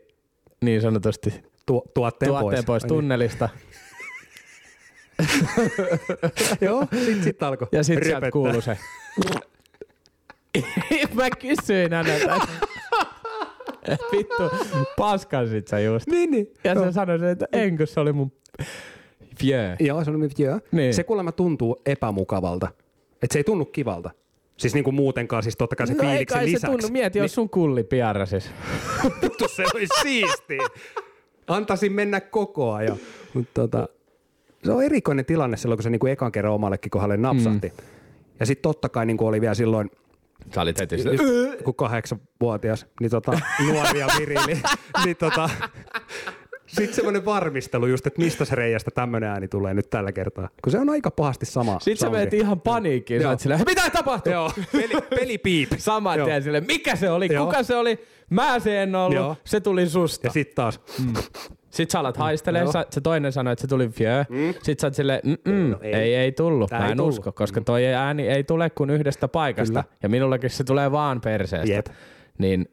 niin sanotusti Tu, tuotteen, tuotteen pois tunnelista, Niin. Joo, sit, sit alkoi ja sitten sieltä kuului se. mä kysyin häneltä, vittu, paskansit sä just. Niin, niin. Ja Joo. se sanoi, että en, kun se oli mun vieux. Joo, se on nyt joo. Niin. Se kuulemma tuntuu epämukavalta. Että se ei tunnu kivalta. Siis niinku muutenkaan, siis totta kai se No fiiliksen kai se lisäksi. tunnu, mieti, jos sun kulli piarasis. vittu se olisi siistiä. Antaisin mennä koko ajan. Mutta tota, se on erikoinen tilanne silloin, kun se niinku ekan kerran omallekin kohdalle napsahti. Mm. Ja sitten totta kai niinku oli vielä silloin, Sä olit heti sitä. just kun kahdeksanvuotias, niin tota, nuori ja virili, niin tota, sitten semmoinen varmistelu just, että mistä se reiästä tämmöinen ääni tulee nyt tällä kertaa. Kun se on aika pahasti sama Sitten sä menet ihan paniikkiin. Sä oot silleen, mitä tapahtuu? Joo, peli, peli piip. Saman tien silleen, mikä se oli, Joo. kuka se oli? Mä se en ollut, Joo. se tuli susta. Ja sitten taas, Sitten sä alat haistelee, Joo. sä, se toinen sanoi, että se tuli fjö. Mm. Sitten sä oot silleen, mm no ei. ei. ei, tullut. Tää Mä ei en tullut. usko, koska toi ääni ei tule kuin yhdestä paikasta. Kyllä. Ja minullakin se tulee vaan perseestä. Jep. Niin,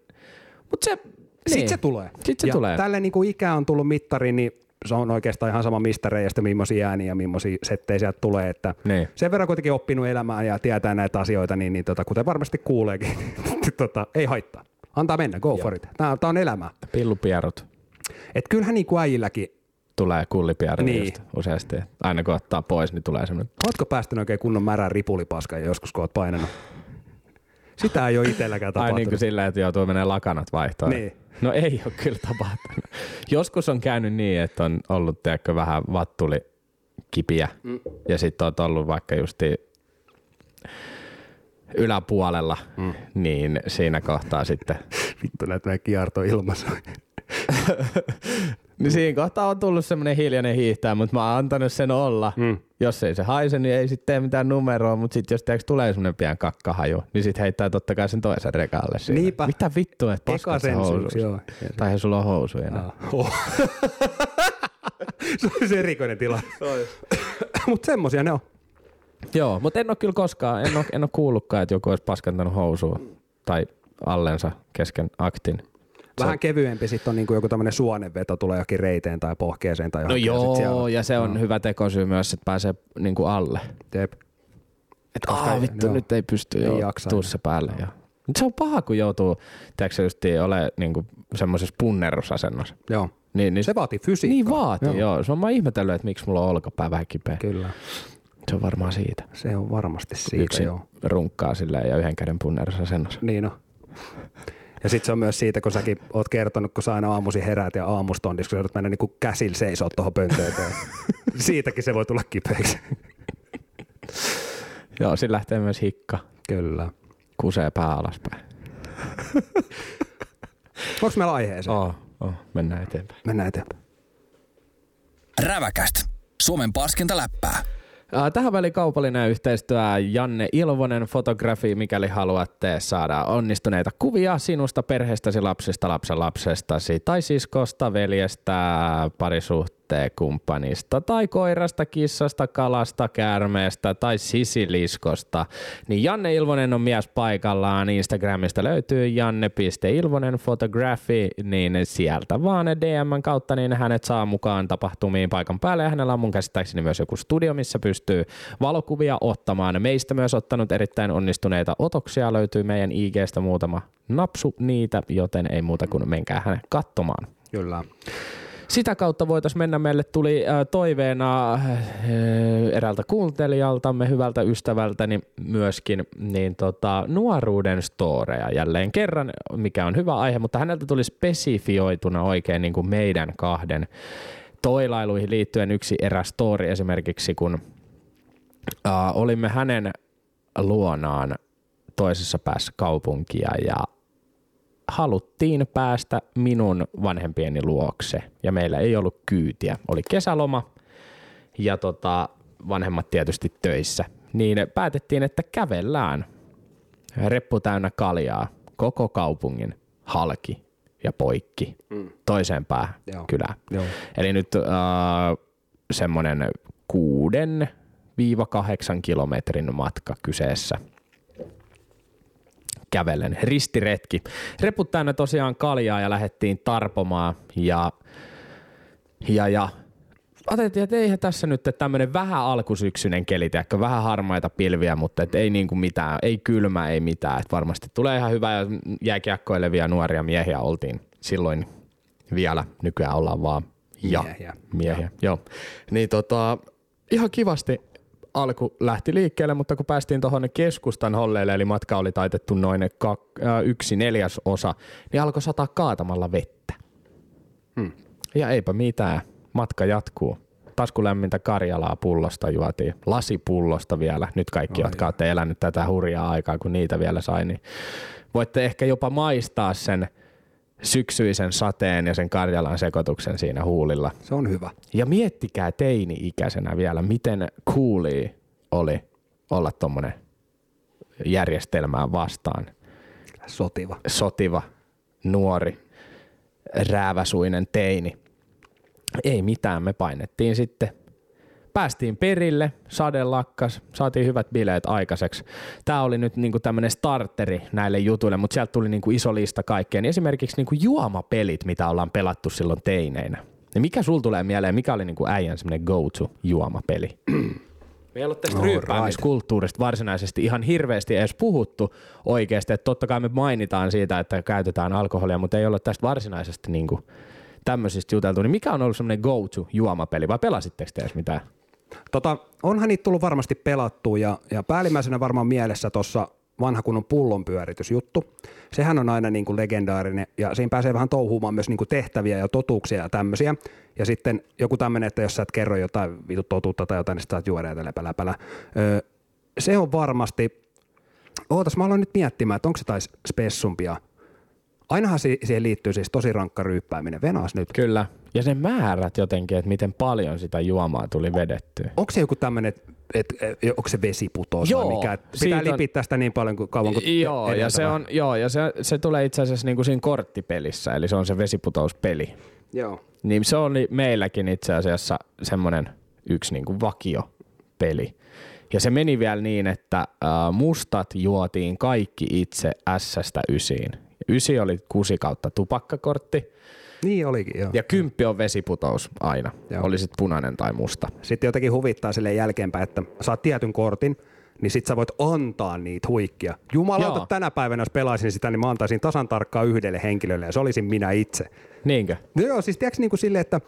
mut se, niin. Sitten se tulee. Sit se ja tulee. Tälle niin kuin ikä on tullut mittari, niin se on oikeastaan ihan sama mistä reiästä, millaisia ääniä ja millaisia settejä sieltä tulee. Että Niin. Sen verran kuitenkin oppinut elämään ja tietää näitä asioita, niin, niin tota, kuten varmasti kuuleekin, tota, ei haittaa. Antaa mennä, go for it. Tämä, tämä on elämää. Pillupierut Et kyllähän niin kuin äijilläkin, tulee kullipierut Niin. just useasti. Aina kun ottaa pois, niin tulee semmoinen. ootko päästänyt oikein kunnon märän ripulipaskan joskus, kun oot painanut? Sitä ei ole itselläkään Ai tapahtunut. niin kuin silleen, että joutuu menemään lakanat vaihtoon. Niin. No ei ole kyllä tapahtunut. Joskus on käynyt niin, että on ollut tiedätkö, vähän vattuli kipiä mm. ja sitten on ollut vaikka justi yläpuolella, mm. niin siinä kohtaa sitten Vittu näitä meidän kierto ilmassa. Niin siinä kohtaa on tullut semmoinen hiljainen hiihtää, mutta mä oon antanut sen olla. Mm. Jos ei se haise, niin ei sitten tee mitään numeroa, mutta sitten jos tiiäks, tulee semmoinen pian kakkahaju, niin sitten heittää totta kai sen toisen rekalle siinä. Niinpä. Mitä vittua, että paskat se housuus. joo. Tai eihän sulla ole housuja. Oh. se olisi erikoinen tila. Mutta semmosia ne on. Joo, mutta en ole kyllä koskaan, en ole, en ole kuullutkaan, että joku olisi paskantanut housua tai allensa kesken aktin. Vähän kevyempi sitten on niinku joku tämmöinen suonenveto, tulee jokin reiteen tai pohkeeseen tai No johonkin. ja sit joo, siellä- ja se on hyvä tekosyy myös, että pääsee niinku alle. Jep. Että aah vittu, joo. nyt ei pysty Ei jo jaksa tuu se päälle. Ja. Mut se on paha, kun joutuu, tiedätkö just ole niinku semmoisessa punnerusasennossa. Joo. Niin, niin Se vaatii fysiikkaa. Niin vaatii, joo. Joo. joo. Se on mä ihmetellyt, että miksi mulla on olkapää vähän kipeä. Kyllä. Se on varmaan siitä. Se on varmasti siitä, Yksin joo. runkkaa silleen ja yhden käden punnerusasennossa. Niin on. Ja sitten se on myös siitä, kun säkin oot kertonut, kun sä aina aamuisin heräät ja aamustondissa, kun sä joudut mennä niin käsillä seisoo tuohon pönttöön. eteen. Siitäkin se voi tulla kipeäksi. Joo, siinä lähtee myös hikka. Kyllä. Kusee pää alaspäin. Onko meillä aiheeseen? Oh, oh, mennään eteenpäin. Mennään eteenpäin. Räväkäst. Suomen paskinta läppää. Tähän väliin kaupallinen yhteistyö. Janne Ilvonen fotografi, mikäli haluatte saada onnistuneita kuvia sinusta, perheestäsi, lapsista, lapsen lapsestasi tai siskosta, veljestä, parisuhteen kumppanista tai koirasta, kissasta, kalasta, käärmeestä tai sisiliskosta, niin Janne Ilvonen on mies paikallaan. Instagramista löytyy janne.ilvonen photography, niin sieltä vaan DMn kautta niin hänet saa mukaan tapahtumiin paikan päälle ja hänellä on mun käsittääkseni myös joku studio, missä pystyy valokuvia ottamaan. Meistä myös ottanut erittäin onnistuneita otoksia, löytyy meidän IGstä muutama napsu niitä, joten ei muuta kuin menkää hänen katsomaan. Kyllä. Sitä kautta voitaisiin mennä. Meille tuli äh, toiveena äh, eräältä kuuntelijaltamme, hyvältä ystävältäni myöskin, niin tota, nuoruuden storeja jälleen kerran, mikä on hyvä aihe, mutta häneltä tuli spesifioituna oikein niin kuin meidän kahden toilailuihin liittyen yksi eräs story esimerkiksi, kun äh, olimme hänen luonaan toisessa päässä kaupunkia ja haluttiin päästä minun vanhempieni luokse ja meillä ei ollut kyytiä. Oli kesäloma ja tota, vanhemmat tietysti töissä. Niin päätettiin, että kävellään reppu täynnä kaljaa koko kaupungin halki ja poikki mm. toiseen päähän Joo. kylään. Joo. Eli nyt äh, semmoinen kuuden viiva kahdeksan kilometrin matka kyseessä kävellen. Ristiretki. Reput täynnä tosiaan kaljaa ja lähdettiin tarpomaan ja, ja, ja ajateltiin, että eihän tässä nyt tämmöinen vähän alkusyksyinen keli, tiedätkö, vähän harmaita pilviä, mutta et ei niinku mitään, ei kylmä, ei mitään. Et varmasti tulee ihan hyvä ja jääkiekkoilevia nuoria miehiä oltiin silloin vielä. Nykyään ollaan vaan ja Miehiä. miehiä. Joo. Niin tota, ihan kivasti alku lähti liikkeelle, mutta kun päästiin tuohon keskustan holleille, eli matka oli taitettu noin kak- äh, yksi neljäs osa, niin alkoi sataa kaatamalla vettä. Hmm. Ja eipä mitään, matka jatkuu. Taskulämmintä Karjalaa pullosta juotiin, lasipullosta vielä. Nyt kaikki, Ai jotka olette elänyt tätä hurjaa aikaa, kun niitä vielä sai, niin voitte ehkä jopa maistaa sen syksyisen sateen ja sen Karjalan sekoituksen siinä huulilla. Se on hyvä. Ja miettikää teini-ikäisenä vielä, miten cooli oli olla tuommoinen järjestelmään vastaan Sotiva. sotiva, nuori, rääväsuinen teini. Ei mitään, me painettiin sitten. Päästiin perille, sade lakkas, saatiin hyvät bileet aikaiseksi. Tämä oli nyt niinku tämmöinen starteri näille jutuille, mutta sieltä tuli niinku iso lista kaikkeen. Esimerkiksi niinku juomapelit, mitä ollaan pelattu silloin teineinä. Ja mikä sul tulee mieleen, mikä oli niinku äijän semmoinen go-to juomapeli? Me ei ollut tästä All ryyppäämiskulttuurista varsinaisesti ihan hirveästi edes puhuttu oikeasti. Että totta kai me mainitaan siitä, että käytetään alkoholia, mutta ei ole tästä varsinaisesti niinku tämmöisistä juteltu. Niin mikä on ollut semmoinen go-to juomapeli vai pelasitteko te edes mitään? Tota, onhan niitä tullut varmasti pelattua ja, ja päällimmäisenä varmaan mielessä tuossa vanha kunnon pullonpyöritysjuttu. Sehän on aina niin kuin legendaarinen ja siinä pääsee vähän touhuumaan myös niin kuin tehtäviä ja totuuksia ja tämmöisiä. Ja sitten joku tämmöinen, että jos sä et kerro jotain vitu totuutta tai jotain, niin sä juoda ja läpä. Öö, se on varmasti, ootas mä aloin nyt miettimään, että onko se taisi spessumpia. Ainahan si- siihen liittyy siis tosi rankka ryyppääminen. Venas nyt. Kyllä. Ja ne määrät jotenkin, että miten paljon sitä juomaa tuli vedettyä. Onko se joku tämmöinen, että et, onko se vesiputous Joo, vai mikä? Et Pitää on- lipittää sitä niin paljon kuin kauan kuin Joo, ja se, on, joo, ja se, se tulee itse asiassa niinku siinä korttipelissä, eli se on se vesiputouspeli. Joo. Niin se oli meilläkin itse asiassa semmoinen yksi niinku vakiopeli. Ja se meni vielä niin, että äh, mustat juotiin kaikki itse S-stä ysiin. Ysi oli kusi kautta tupakkakortti Niin olikin, joo. ja kymppi on vesiputous aina. Joo. Oli sit punainen tai musta. Sitten jotenkin huvittaa sille jälkeenpäin, että saat tietyn kortin, niin sit sä voit antaa niitä huikkia. Jumalauta, Joo. tänä päivänä jos pelaisin sitä, niin mä antaisin tasan tarkkaan yhdelle henkilölle ja se olisin minä itse. Niinkö? No joo, siis tiedätkö niin kuin silleen, että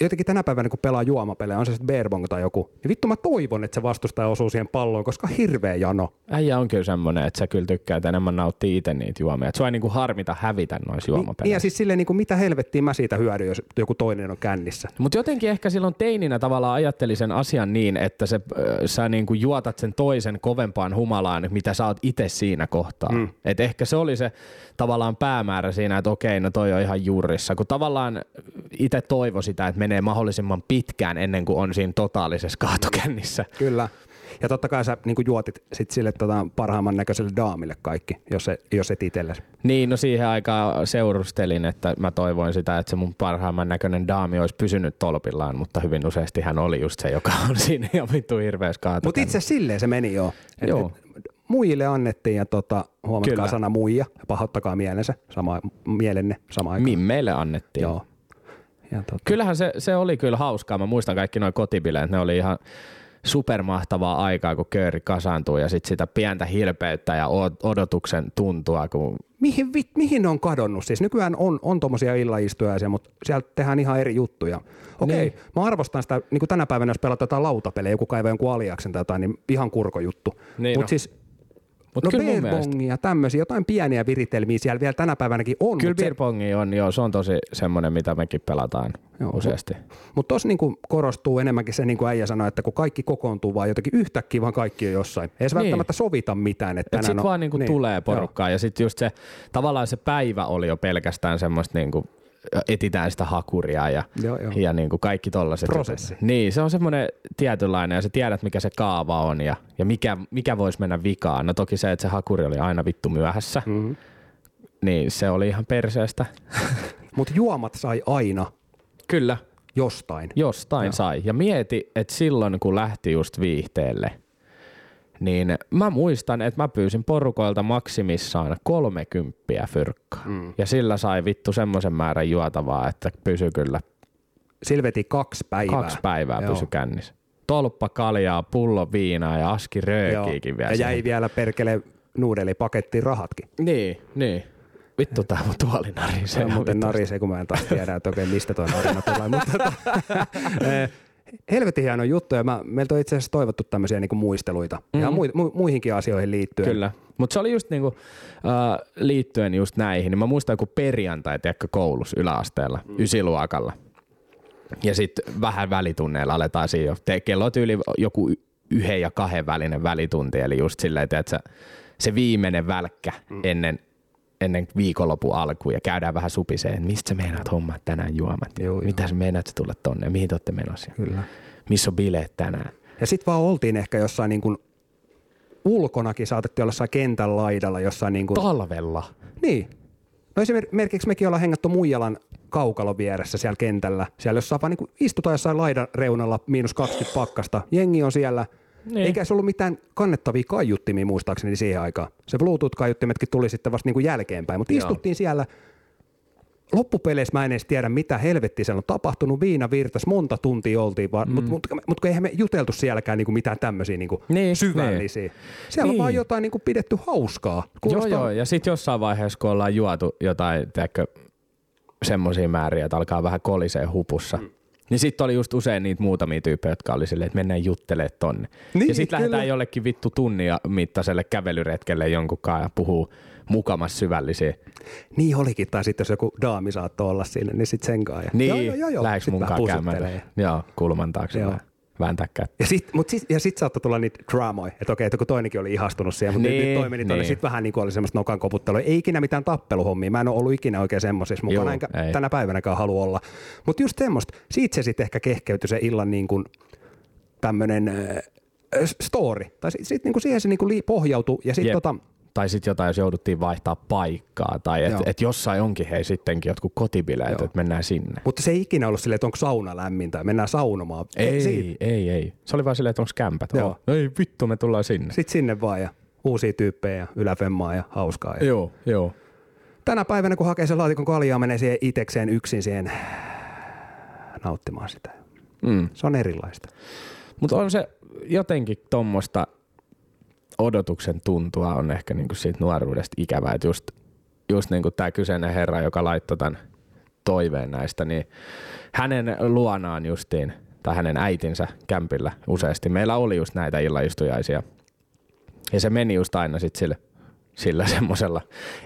jotenkin tänä päivänä kun pelaa juomapelejä, on se sitten Bearbong tai joku, niin vittu mä toivon, että se vastustaja osuu siihen palloon, koska hirveä jano. Äijä on kyllä semmonen, että sä kyllä tykkäät enemmän nauttia itse niitä juomia. Et sua ei niinku harmita hävitä noissa juomapeleissä. niin ja siis silleen, niin kuin, mitä helvettiä mä siitä hyödyn, jos joku toinen on kännissä. Mutta jotenkin ehkä silloin teininä tavallaan ajatteli sen asian niin, että se, äh, sä niinku juotat sen toisen kovempaan humalaan, mitä sä oot itse siinä kohtaa. Mm. Et ehkä se oli se tavallaan päämäärä siinä, että okei, no toi on ihan juurissa. Kun tavallaan itse toivo sitä, että menee mahdollisimman pitkään ennen kuin on siinä totaalisessa kaatokännissä. Kyllä. Ja totta kai sä niin juotit sit sille tota, parhaimman näköiselle daamille kaikki, jos, se, jos et itsellesi. Niin, no siihen aikaan seurustelin, että mä toivoin sitä, että se mun parhaimman näköinen daami olisi pysynyt tolpillaan, mutta hyvin useasti hän oli just se, joka on siinä ja vittu hirveässä Mutta kaatokännissä. itse silleen se meni jo. Et- Joo. et Muijille annettiin ja tota, huomatkaa Kyllä. sana muija, pahoittakaa mielensä, sama, mielenne sama aikaan. Mimmeille annettiin. Joo. Ja tota, Kyllähän se, se oli kyllä hauskaa. Mä muistan kaikki nuo kotibileet. Ne oli ihan supermahtavaa aikaa, kun kööri kasaantuu ja sitten sitä pientä hilpeyttä ja odotuksen tuntua, kun mihin, vi, mihin ne on kadonnut? Siis nykyään on, on tuommoisia illaistujaisia, mutta sieltä tehdään ihan eri juttuja. Okei, Niin. mä arvostan sitä, niin kuin tänä päivänä, jos pelataan lautapelejä, joku kaivaa jonkun aliaksen tai jotain, niin ihan kurkojuttu. Niin mutta no. siis Mut no mun mielestä, tämmöisiä, jotain pieniä viritelmiä siellä vielä tänä päivänäkin on. kyllä mutta se- on, joo, se on tosi semmoinen, mitä mekin pelataan Joo, useasti. Mutta tuossa niinku korostuu enemmänkin se, niin kuin äijä sanoi, että kun kaikki kokoontuu vaan jotenkin yhtäkkiä, vaan kaikki on jossain. Ei se Niin. välttämättä sovita mitään. Että Et tänään sit on- vaan niinku niin, tulee joo. porukkaa ja sitten just se, tavallaan se päivä oli jo pelkästään semmoista niinku, etitään sitä hakuria ja, Joo, joo. ja niinku kaikki tollaset. Prosessi. Niin, se on semmoinen tietynlainen ja sä tiedät mikä se kaava on ja, ja mikä, mikä voisi mennä vikaan. No toki se, että se hakuri oli aina vittu myöhässä, Mhm. niin se oli ihan perseestä. Mutta juomat sai aina Kyllä, jostain. jostain Joo. sai. Ja mieti, että silloin kun lähti just viihteelle, niin mä muistan, että mä pyysin porukoilta maksimissaan 30 fyrkkaa. Mm. Ja sillä sai vittu semmoisen määrän juotavaa, että pysy kyllä Silveti kaksi päivää. kaksi päivää Joo. pysy kännissä. Tolppa kaljaa, pullo viinaa ja aski röökiikin vielä. Ja jäi siihen. vielä perkele nuudelipakettiin rahatkin. Niin, niin. Vittu tää mun tuoli narisee. Muuten narisee, kun mä en taas tiedä, että okei, mistä tuo narina tulee. Mutta tota, eh, helvetin hieno juttu, ja mä, meiltä on itse asiassa toivottu tämmöisiä niinku muisteluita. Mm. Ihan mu, mu, muihinkin asioihin liittyen. Kyllä. Mutta se oli just niinku, äh, liittyen just näihin, niin mä muistan joku perjantai, tiedätkö, koulussa yläasteella, mm. ysiluokalla. Ja sitten vähän välitunneilla aletaan siinä jo. Te, kello on tyyli joku yhden ja kahden välinen välitunti, eli just silleen, että se viimeinen välkkä mm. ennen, ennen viikonlopun alkuun ja käydään vähän supiseen, että mistä sä meinaat hommaa tänään juomat? Joo, joo. Mitä sä meinaat sä tulla tonne? Mihin te olette menossa? Kyllä. Missä on bileet tänään? Ja sitten vaan oltiin ehkä jossain niin kuin ulkonakin saatettiin olla jossain kentän laidalla jossain niin kuin, Talvella. Niin. No esimerkiksi mekin ollaan hengattu Muijalan kaukalon vieressä siellä kentällä. Siellä jossain vaan niin istutaan jossain laidan reunalla miinus 20 pakkasta. Jengi on siellä. Niin. Niin. Eikä se ollut mitään kannettavia kaiuttimia muistaakseni siihen aikaan. Se Bluetooth-kaiuttimetkin tuli sitten vasta niin kuin jälkeenpäin. Mutta Joo. istuttiin siellä. Loppupeleissä mä en edes tiedä, mitä helvettiä siellä on tapahtunut. Viina virtas, monta tuntia oltiin, vaan, mm. mutta mut, mut, kun eihän me juteltu sielläkään niinku mitään tämmöisiä niinku Niin, syvällisiä. Siellä on Niin. vaan jotain niinku pidetty hauskaa. Joo, joo. Ja sitten jossain vaiheessa, kun ollaan juotu jotain, tiedätkö, semmoisia määriä, että alkaa vähän kolisee hupussa, mm. Niin sitten oli just usein niitä muutamia tyyppejä, jotka oli silleen, että mennään juttelemaan tonne. Niin, ja sitten lähdetään jollekin vittu tunnia mittaiselle kävelyretkelle jonkunkaan ja puhuu mukamas syvällisiä. Niin olikin, tai sitten jos joku daami saattoi olla siinä, niin sitten sen kanssa. Ja- Niin, joo, joo, joo, joo. pusuttelee. käymään? Joo, kulman taakse. Joo. vähän. Vääntää kättä. Ja sit, mut sit, ja sit saattoi tulla niitä draamoja, että okei, että kun toinenkin oli ihastunut siihen, mutta niin, Niin, nyt toi meni niin. niin. Sitten vähän niin kuin oli semmoista nokan koputtelua. Ei ikinä mitään tappeluhommia. Mä en ole ollut ikinä oikein semmoisissa mukana, Joo, enkä ei. tänä päivänäkään halua olla. Mutta just semmoista. Siitä se sitten ehkä kehkeytyi se illan niin kuin tämmöinen äh, story. Tai sitten sit niin kuin siihen se niin kuin li- pohjautui. Ja sitten tota, Tai sitten jotain, jos jouduttiin vaihtaa paikkaa, tai että et jossain onkin hei sittenkin jotkut kotibileet, että mennään sinne. mutta se ei ikinä ollut silleen, että onko sauna lämmin tai mennään saunomaan. Ei, siitä. ei, ei. Se oli vaan silleen, että onko kämpät. Joo. Oh, ei vittu, me tullaan sinne. Sitten sinne vaan ja uusia tyyppejä ja yläfemmaa ja hauskaa. Ja Joo, joo. tänä päivänä, kun hakee sen laatikon kaljaa, menee siihen itekseen yksin siihen nauttimaan sitä. Mm. Se on erilaista. Mutta on se jotenkin tuommoista odotuksen tuntua on ehkä niinku siitä nuoruudesta ikävää, että just, just niinku tämä kyseinen herra, joka laittoi tämän toiveen näistä, niin hänen luonaan justiin, tai hänen äitinsä kämpillä useasti, meillä oli just näitä illaistujaisia. Ja se meni just aina sit sille, sillä semmoisella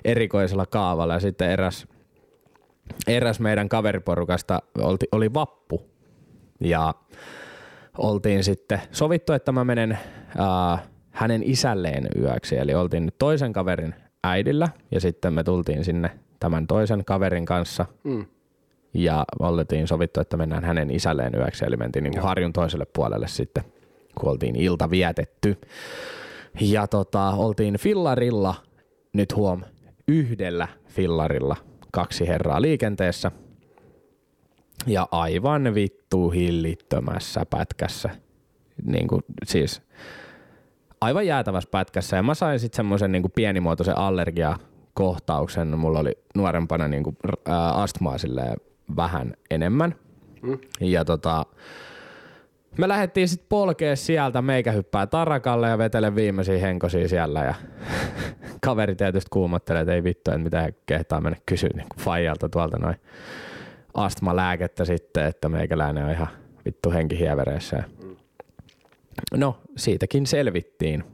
erikoisella kaavalla. Ja sitten eräs, eräs meidän kaveriporukasta olti, oli vappu. Ja oltiin sitten sovittu, että mä menen äh, hänen isälleen yöksi. Eli oltiin nyt toisen kaverin äidillä ja sitten me tultiin sinne tämän toisen kaverin kanssa. Mm. Ja oltiin sovittu, että mennään hänen isälleen yöksi. Eli mentiin niin kuin harjun toiselle puolelle sitten, kun oltiin ilta vietetty. Ja tota, oltiin fillarilla, nyt huom, yhdellä fillarilla kaksi herraa liikenteessä. Ja aivan vittu hillittömässä pätkässä. Niin kuin, siis aivan jäätävässä pätkässä. Ja mä sain sitten semmoisen niin pienimuotoisen allergiakohtauksen. Mulla oli nuorempana niin kuin, ää, astmaa silleen vähän enemmän. Mm. Ja tota, me lähdettiin sitten polkea sieltä, meikä hyppää tarakalle ja vetelen viimeisiä henkosia siellä ja kaveri tietysti kuumottelee, että ei vittu, että mitä he kehtaa mennä kysyä niin Fajalta tuolta noin astmalääkettä sitten, että meikäläinen on ihan vittu henkihievereissä. No, siitäkin selvittiin.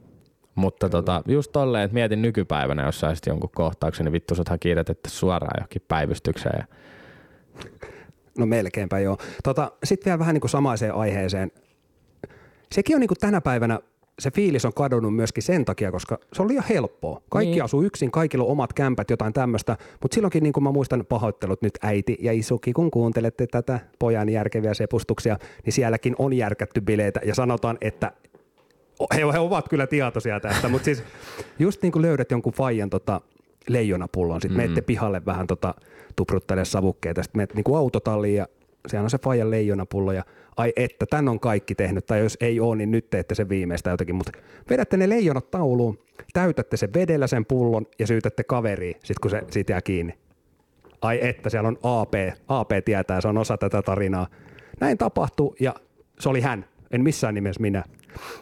Mutta tota, just tolleen, että mietin nykypäivänä, jos saisit jonkun kohtauksen, niin vittu suthan kiiretettä suoraan johonkin päivystykseen. Ja... No melkeinpä joo. Tota, Sitten vielä vähän niin kuin samaiseen aiheeseen. Sekin on niin kuin tänä päivänä, se fiilis on kadonnut myöskin sen takia, koska se on liian helppoa. Kaikki Niin. asuu yksin, kaikilla on omat kämpät, jotain tämmöistä. Mutta silloinkin, niin kuin mä muistan pahoittelut nyt äiti ja isuki, kun kuuntelette tätä pojan järkeviä sepustuksia, niin sielläkin on järkätty bileitä ja sanotaan, että he, he ovat kyllä tietoisia tästä, mutta siis just niin kuin löydät jonkun faijan tota, leijonapullon, sitten mm. menette pihalle vähän tota, tupruttele savukkeita, sitten menet niin kuin autotalliin ja sehän on se faijan leijonapullo ja ai että, tän on kaikki tehnyt, tai jos ei ole, niin nyt teette sen viimeistä jotakin, mutta vedätte ne leijonat tauluun, täytätte sen vedellä sen pullon ja syytätte kaveriin, sit kun se siitä jää kiinni. Ai että, siellä on AP, AP tietää, se on osa tätä tarinaa. Näin tapahtui ja se oli hän, en missään nimessä minä.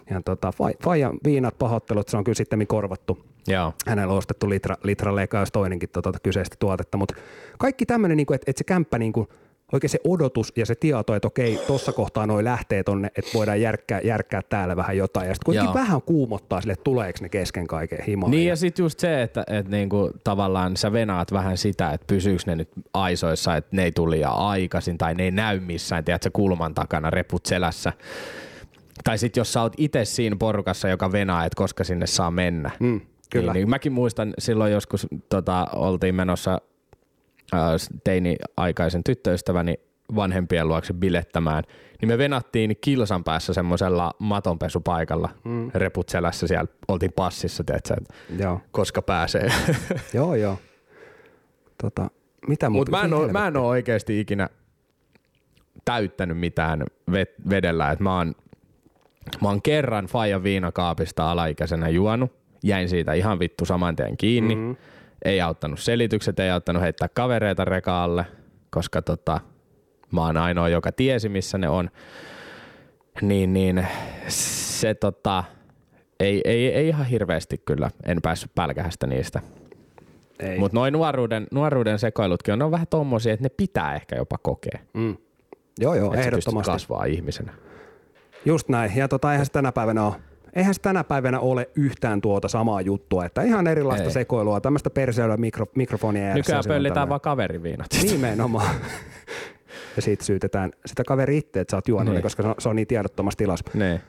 Ja tota, Faijan viinat pahoittelut, se on kyllä sitten korvattu. Joo. Hänellä on ostettu litra, litra leikkaa jos toinenkin tota, kyseistä tuotetta, mutta kaikki tämmöinen, niin että, että se kämppä, niin kuin, oikein se odotus ja se tieto, että okei, tuossa kohtaa noi lähtee tonne, että voidaan järkkää, järkkää täällä vähän jotain. Ja sitten kuitenkin Joo. vähän kuumottaa sille, että tuleeko ne kesken kaiken himaan. Niin ja sitten just se, että, että niinku, tavallaan sä venaat vähän sitä, että pysyykö ne nyt aisoissa, että ne ei tuli liian aikaisin tai ne ei näy missään, tiedätkö, kulman takana, reput selässä. Tai sitten jos sä oot itse siinä porukassa, joka venaa, että koska sinne saa mennä. Mm, kyllä. Niin, niin mäkin muistan silloin joskus tota, oltiin menossa teini-aikaisen tyttöystäväni vanhempien luokse bilettämään, niin me venattiin kilsan päässä semmoisella matonpesupaikalla, mm. reput selässä siellä, oltiin passissa, tiedätkö, Joo, koska pääsee. joo, joo. Tota, mitä Mutta mä, en oo- mä en ole oikeasti ikinä täyttänyt mitään vet- vedellä, että mä oon, mä oon kerran Fajan viinakaapista alaikäisenä juonut, jäin siitä ihan vittu saman tien kiinni, mm-hmm. Ei auttanut selitykset, ei auttanut heittää kavereita rekaalle, koska tota, mä oon ainoa, joka tiesi missä ne on, niin, niin se tota, ei, ei, ei ihan hirveästi kyllä, en päässyt pälkähästä niistä. Mutta noin nuoruuden, nuoruuden sekoilutkin on, ne on vähän tommosia, että ne pitää ehkä jopa kokea. Mm. Joo, joo, Että ehdottomasti. kasvaa ihmisenä. Just näin. Ja tota, eihän se tänä päivänä ole eihän se tänä päivänä ole yhtään tuota samaa juttua, että ihan erilaista Ei. sekoilua, tämmöistä perseilyä mikro, mikrofonia ääressä. Nykyään pöllitään vaan kaveriviinat. Nimenomaan. Ja siitä syytetään sitä kaveri itse, että sä oot juonut, Niin. koska se on, niin tiedottomassa tilassa. Ne.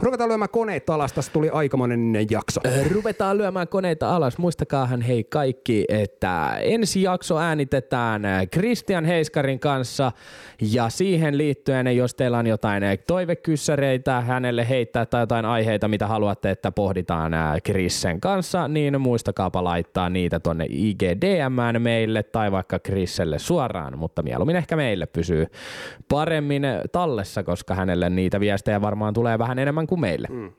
Ruvetaan lyömään koneet alas, tästä tuli aikamoinen jakso. Ruvetaan lyömään koneita alas. Muistakaahan hei kaikki, että ensi jakso äänitetään Christian Heiskarin kanssa ja siihen liittyen, jos teillä on jotain toivekyssäreitä hänelle heittää tai jotain aiheita, mitä haluatte, että pohditaan Krissen kanssa, niin muistakaapa laittaa niitä tonne IGDMään meille tai vaikka Krisselle suoraan, mutta mieluummin ehkä meille pysyy paremmin tallessa, koska hänelle niitä viestejä varmaan tulee vähän enemmän kuin meille. Mm.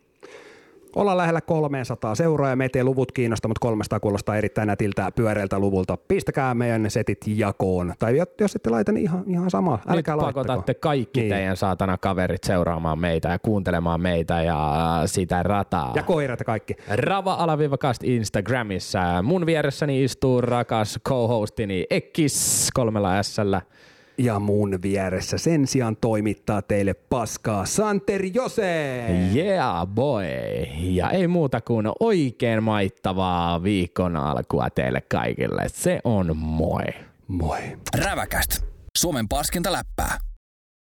Ollaan lähellä 300 seuraa ja meitä ei luvut kiinnosta, mutta 300 kuulostaa erittäin nätiltä pyöreältä luvulta. Pistäkää meidän setit jakoon. Tai jos ette laita, niin ihan, ihan sama. Nyt Älkää laittako. pakotatte kaikki Niin. teidän saatana kaverit seuraamaan meitä ja kuuntelemaan meitä ja sitä rataa. Ja koirat kaikki. Rava-kast Instagramissa. Mun vieressäni istuu rakas co-hostini Ekkis kolmella s Ja mun vieressä sen sijaan toimittaa teille paskaa Santeri Jose. Yeah boy. Ja ei muuta kuin oikein maittavaa viikon alkua teille kaikille. Se on moi. Moi. Räväkäst. Suomen paskinta läppää.